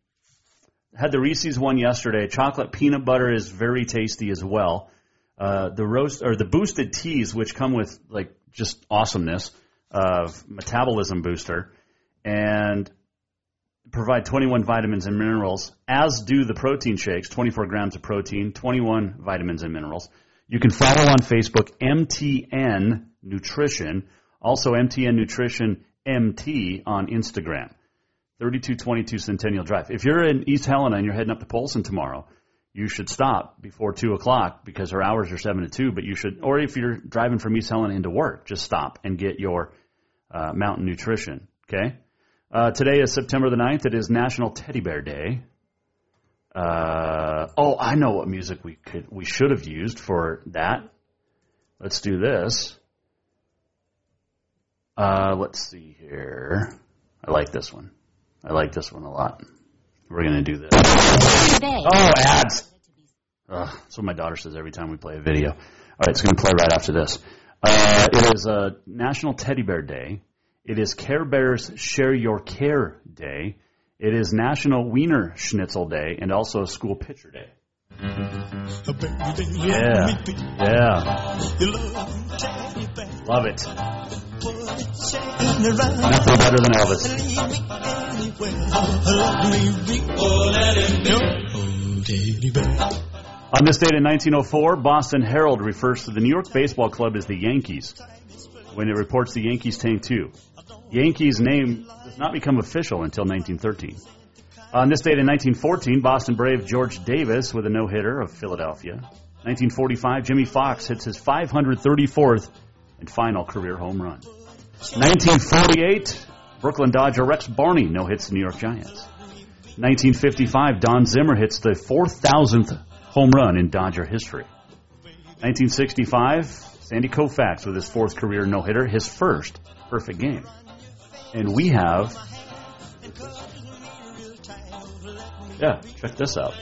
had the Reese's one yesterday. Chocolate peanut butter is very tasty as well. Uh, the roast or the boosted teas, which come with like just awesomeness of metabolism booster, and provide 21 vitamins and minerals, as do the protein shakes, 24 grams of protein, 21 vitamins and minerals. You can follow on Facebook MTN Nutrition, also MTN Nutrition MT on Instagram. 3222 Centennial Drive. If you're in East Helena and you're heading up to Polson tomorrow, you should stop before two o'clock because our hours are seven to two. But you should, or if you're driving from East Helena into work, just stop and get your uh, mountain nutrition. Okay. Uh, today is September the 9th. It is National Teddy Bear Day. Uh, oh, I know what music we could we should have used for that. Let's do this. Uh, let's see here. I like this one. I like this one a lot. We're to do this. Oh, ads. Ugh, that's what my daughter says every time we play a video. All right, it's to play right after this. Uh, it is a National Teddy Bear Day. It is Care Bears Share Your Care Day. It is National Wiener Schnitzel Day and also School Pitcher Day. Yeah, yeah. Love it. Nothing better than Elvis. On this date in 1904, Boston Herald refers to the New York Baseball Club as the Yankees when it reports the Yankees tank two. Yankees name does not become official until 1913. On this date in 1914, Boston Brave George Davis with a no-hitter of Philadelphia. 1945, Jimmie Foxx hits his 534th and final career home run. 1948, Brooklyn Dodger Rex Barney no hits the New York Giants. 1955, Don Zimmer hits the 4,000th home run in Dodger history. 1965, Sandy Koufax with his fourth career no hitter, his first perfect game. And we have. Yeah, check this out.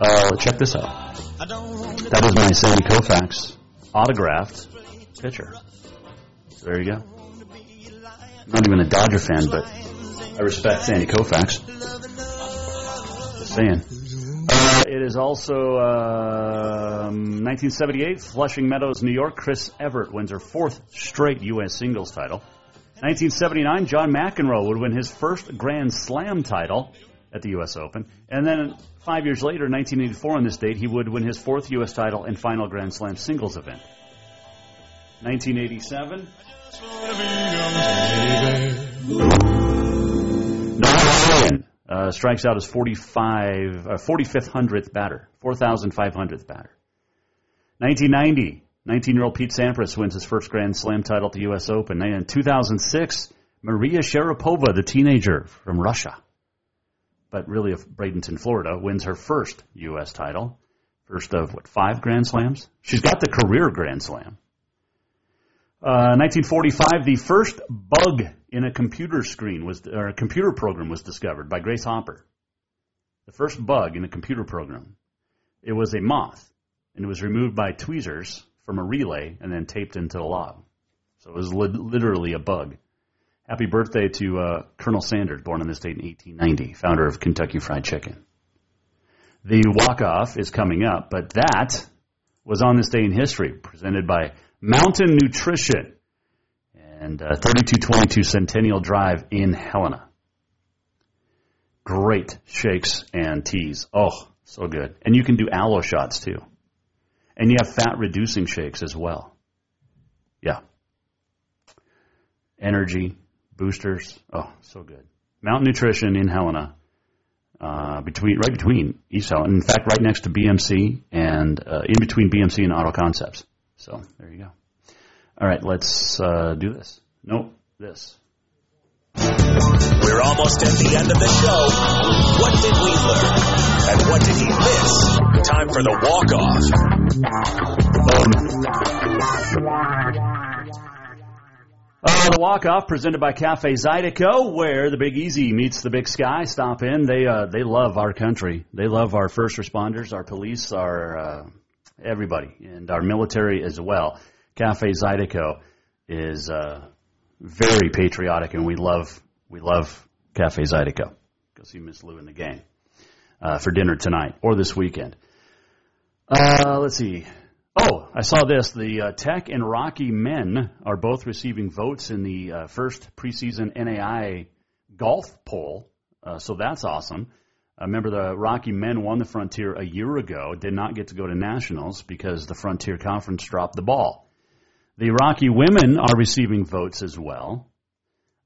Uh, check this out. That is my Sandy Koufax autographed picture. There you go. I'm not even a Dodger fan, but I respect Sandy Koufax. Just saying. Uh, it is also uh, 1978, Flushing Meadows, New York. Chris Evert wins her fourth straight U.S. singles title. 1979, John McEnroe would win his first Grand Slam title. at the U.S. Open. And then five years later, 1984, on this date, he would win his fourth U.S. title and final Grand Slam singles event. 1987. Noah uh, strikes out his 45, uh, 45th hundredth batter, 4,500th batter. 1990, 19-year-old Pete Sampras wins his first Grand Slam title at the U.S. Open. And in 2006, Maria Sharapova, the teenager from Russia, but really of Bradenton, Florida, wins her first U.S. title. First of, what, five Grand Slams? She's got the career Grand Slam. Uh, 1945, the first bug in a computer screen was, or a computer program was discovered by Grace Hopper. The first bug in a computer program. It was a moth, and it was removed by tweezers from a relay and then taped into the log. So it was li- literally a bug. Happy birthday to uh, Colonel Sanders, born on this date in 1890, founder of Kentucky Fried Chicken. The walk-off is coming up, but that was on this day in history, presented by Mountain Nutrition and uh, 3222 Centennial Drive in Helena. Great shakes and teas. Oh, so good. And you can do aloe shots too. And you have fat reducing shakes as well. Yeah. Energy, boosters. Oh, so good. Mountain Nutrition in Helena. Uh, between right between East Helena, in fact, right next to BMC and uh, in between BMC and Auto Concepts. So there you go. All right, let's uh, do this. Nope, this. We're almost at the end of the show. What did we learn? And what did he miss? Time for the walk-off. Uh, the walk-off presented by Cafe Zydeco, where the Big Easy meets the Big Sky. Stop in. They uh, they love our country. They love our first responders, our police, our uh, everybody, and our military as well. Cafe Zydeco is uh, very patriotic, and we love we love Cafe Zydeco. Go see Miss Lou and the gang uh, for dinner tonight or this weekend. Uh, let's see. Oh, I saw this. The uh, Tech and Rocky men are both receiving votes in the uh, first preseason NAI golf poll, uh, so that's awesome. I remember the Rocky men won the Frontier a year ago, did not get to go to nationals because the Frontier Conference dropped the ball. The Rocky women are receiving votes as well.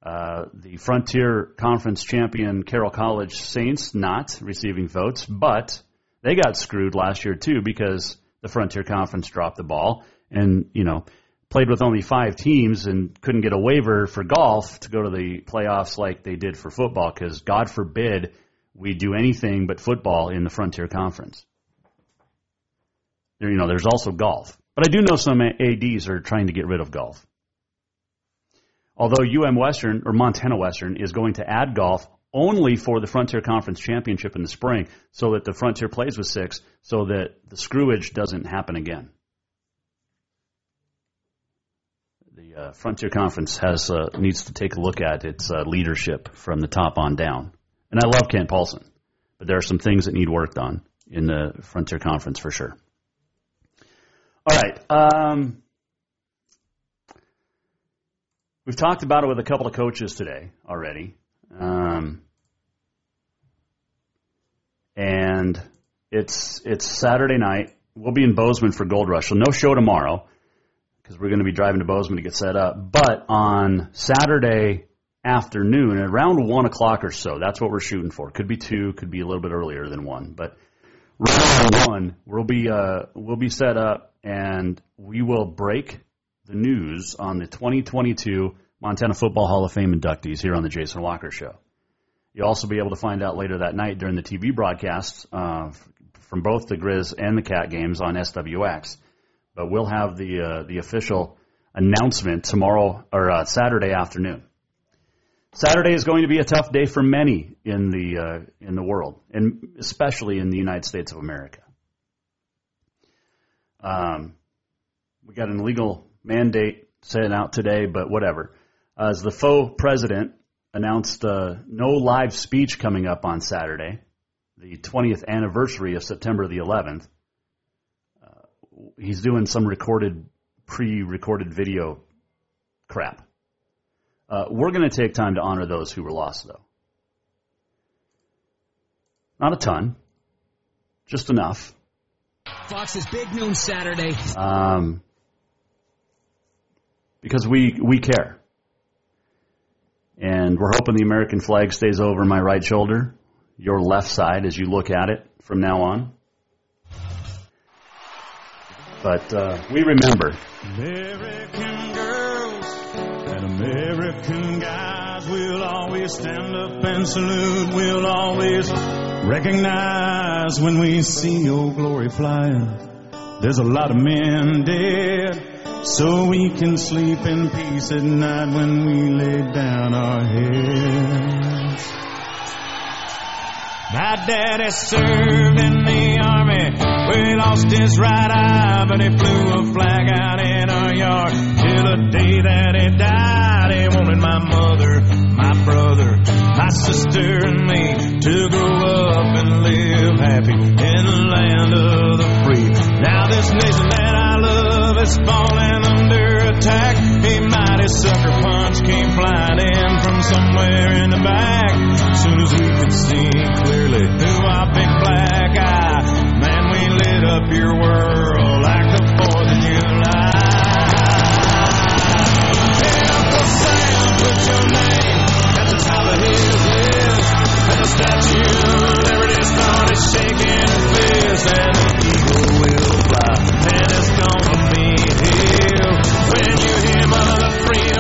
Uh, the Frontier Conference champion Carroll College Saints not receiving votes, but they got screwed last year too because the Frontier Conference dropped the ball and, you know, played with only five teams and couldn't get a waiver for golf to go to the playoffs like they did for football because God forbid we do anything but football in the Frontier Conference. You know, there's also golf. But I do know some ADs are trying to get rid of golf. Although UM Western or Montana Western is going to add golf only for the Frontier Conference Championship in the spring so that the Frontier plays with six so that the screwage doesn't happen again. The uh, Frontier Conference has uh, needs to take a look at its uh, leadership from the top on down. And I love Kent Paulson, but there are some things that need worked on in the Frontier Conference for sure. All right. Um, we've talked about it with a couple of coaches today already. Um, and it's it's Saturday night. We'll be in Bozeman for Gold Rush, so no show tomorrow because we're going to be driving to Bozeman to get set up. But on Saturday afternoon, around one o'clock or so, that's what we're shooting for. Could be two, could be a little bit earlier than one, but around one, we'll be uh, we'll be set up and we will break the news on the 2022 Montana Football Hall of Fame inductees here on the Jason Walker Show. You'll also be able to find out later that night during the TV broadcasts uh, from both the Grizz and the Cat games on SWX. But we'll have the uh, the official announcement tomorrow or uh, Saturday afternoon. Saturday is going to be a tough day for many in the uh, in the world, and especially in the United States of America. Um, we got an illegal mandate sent out today, but whatever. As the faux president announced uh, no live speech coming up on Saturday, the 20th anniversary of September the 11th. Uh, he's doing some recorded, pre-recorded video crap. Uh, we're going to take time to honor those who were lost, though. Not a ton, just enough. Fox's Big Noon Saturday. Um, because we we care, and we're hoping the American flag stays over my right shoulder, your left side, as you look at it from now on. But uh, we remember. American girls and American guys will always stand up and salute. We'll always recognize when we see your glory flying. There's a lot of men dead, so we can sleep in peace at night when we lay down our heads. My daddy served in the army. We lost his right eye, but he flew a flag out in our yard. Till the day that he died, he wanted my mother, my brother, my sister, and me to grow up and live happy in the land of the free. Now this nation that I love is falling under attack. A mighty sucker punch came flying in from somewhere in the back. Soon as we could see clearly through our big black eye, man, we lit up your world like the Fourth of July. Uncle Sam, put your name at the top of his list, and the Statue of Liberty started shaking her fist, and the eagle will fly, and it's gonna when you hear Mother Freedom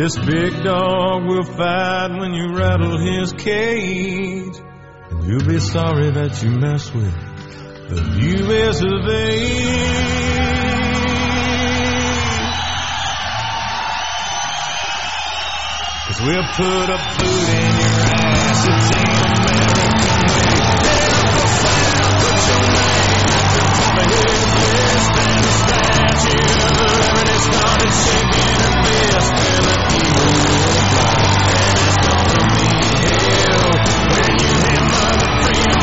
This big dog will fight when you rattle his cage. And you'll be sorry that you mess with the U.S. of A. Cause we'll put a boot in your ass. It's the American put your name the list. And started shaking her fist. Freedom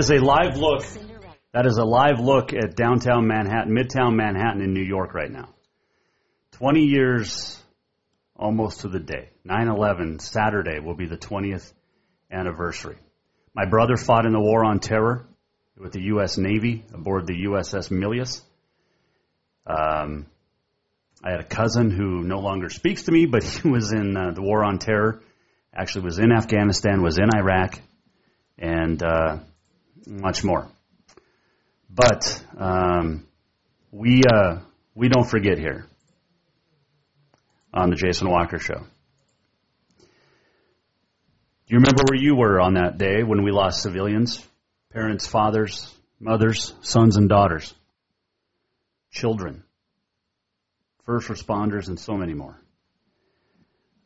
is a live look. That is a live look at downtown Manhattan, midtown Manhattan in New York right now. 20 years almost to the day. 9 11, Saturday, will be the 20th anniversary. My brother fought in the War on Terror with the U.S. Navy aboard the USS Milius. Um, I had a cousin who no longer speaks to me, but he was in uh, the War on Terror. Actually, was in Afghanistan, was in Iraq, and uh, much more. But um, we uh, we don't forget here on the Jason Walker Show. Do you remember where you were on that day when we lost civilians, parents, fathers, mothers, sons, and daughters, children? first responders, and so many more.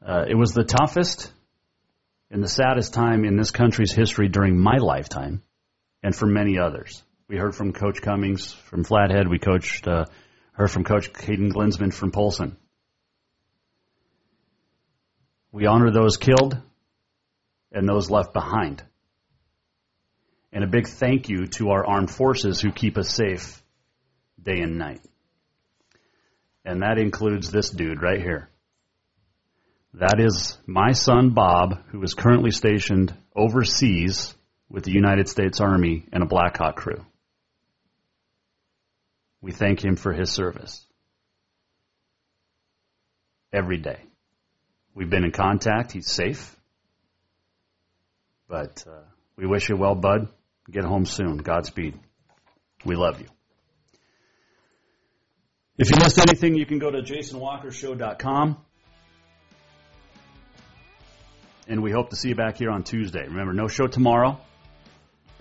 Uh, it was the toughest and the saddest time in this country's history during my lifetime, and for many others. We heard from Coach Cummings from Flathead. We coached, uh, heard from Coach Kaden Glinsman from Polson. We honor those killed and those left behind. And a big thank you to our armed forces who keep us safe day and night. And that includes this dude right here. That is my son Bob, who is currently stationed overseas with the United States Army and a Black Hawk crew. We thank him for his service. Every day. We've been in contact. He's safe. But uh, we wish you well, bud. Get home soon. Godspeed. We love you. If you missed anything, you can go to jasonwalkershow.com. And we hope to see you back here on Tuesday. Remember, no show tomorrow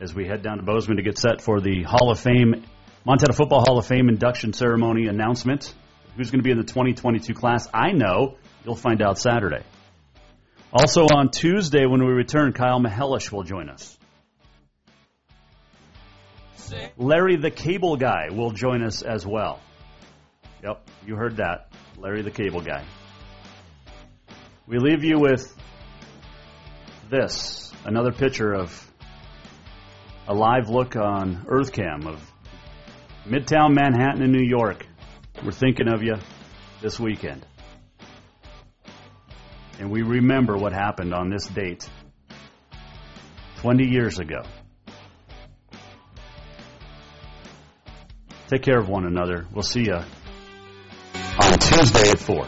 as we head down to Bozeman to get set for the Hall of Fame, Montana Football Hall of Fame induction ceremony announcement. Who's going to be in the 2022 class? I know. You'll find out Saturday. Also on Tuesday, when we return, Kyle Mihelish will join us. Larry the Cable Guy will join us as well. Yep, you heard that. Larry the Cable Guy. We leave you with this another picture of a live look on EarthCam of Midtown Manhattan in New York. We're thinking of you this weekend. And we remember what happened on this date 20 years ago. Take care of one another. We'll see you on Tuesday at 4.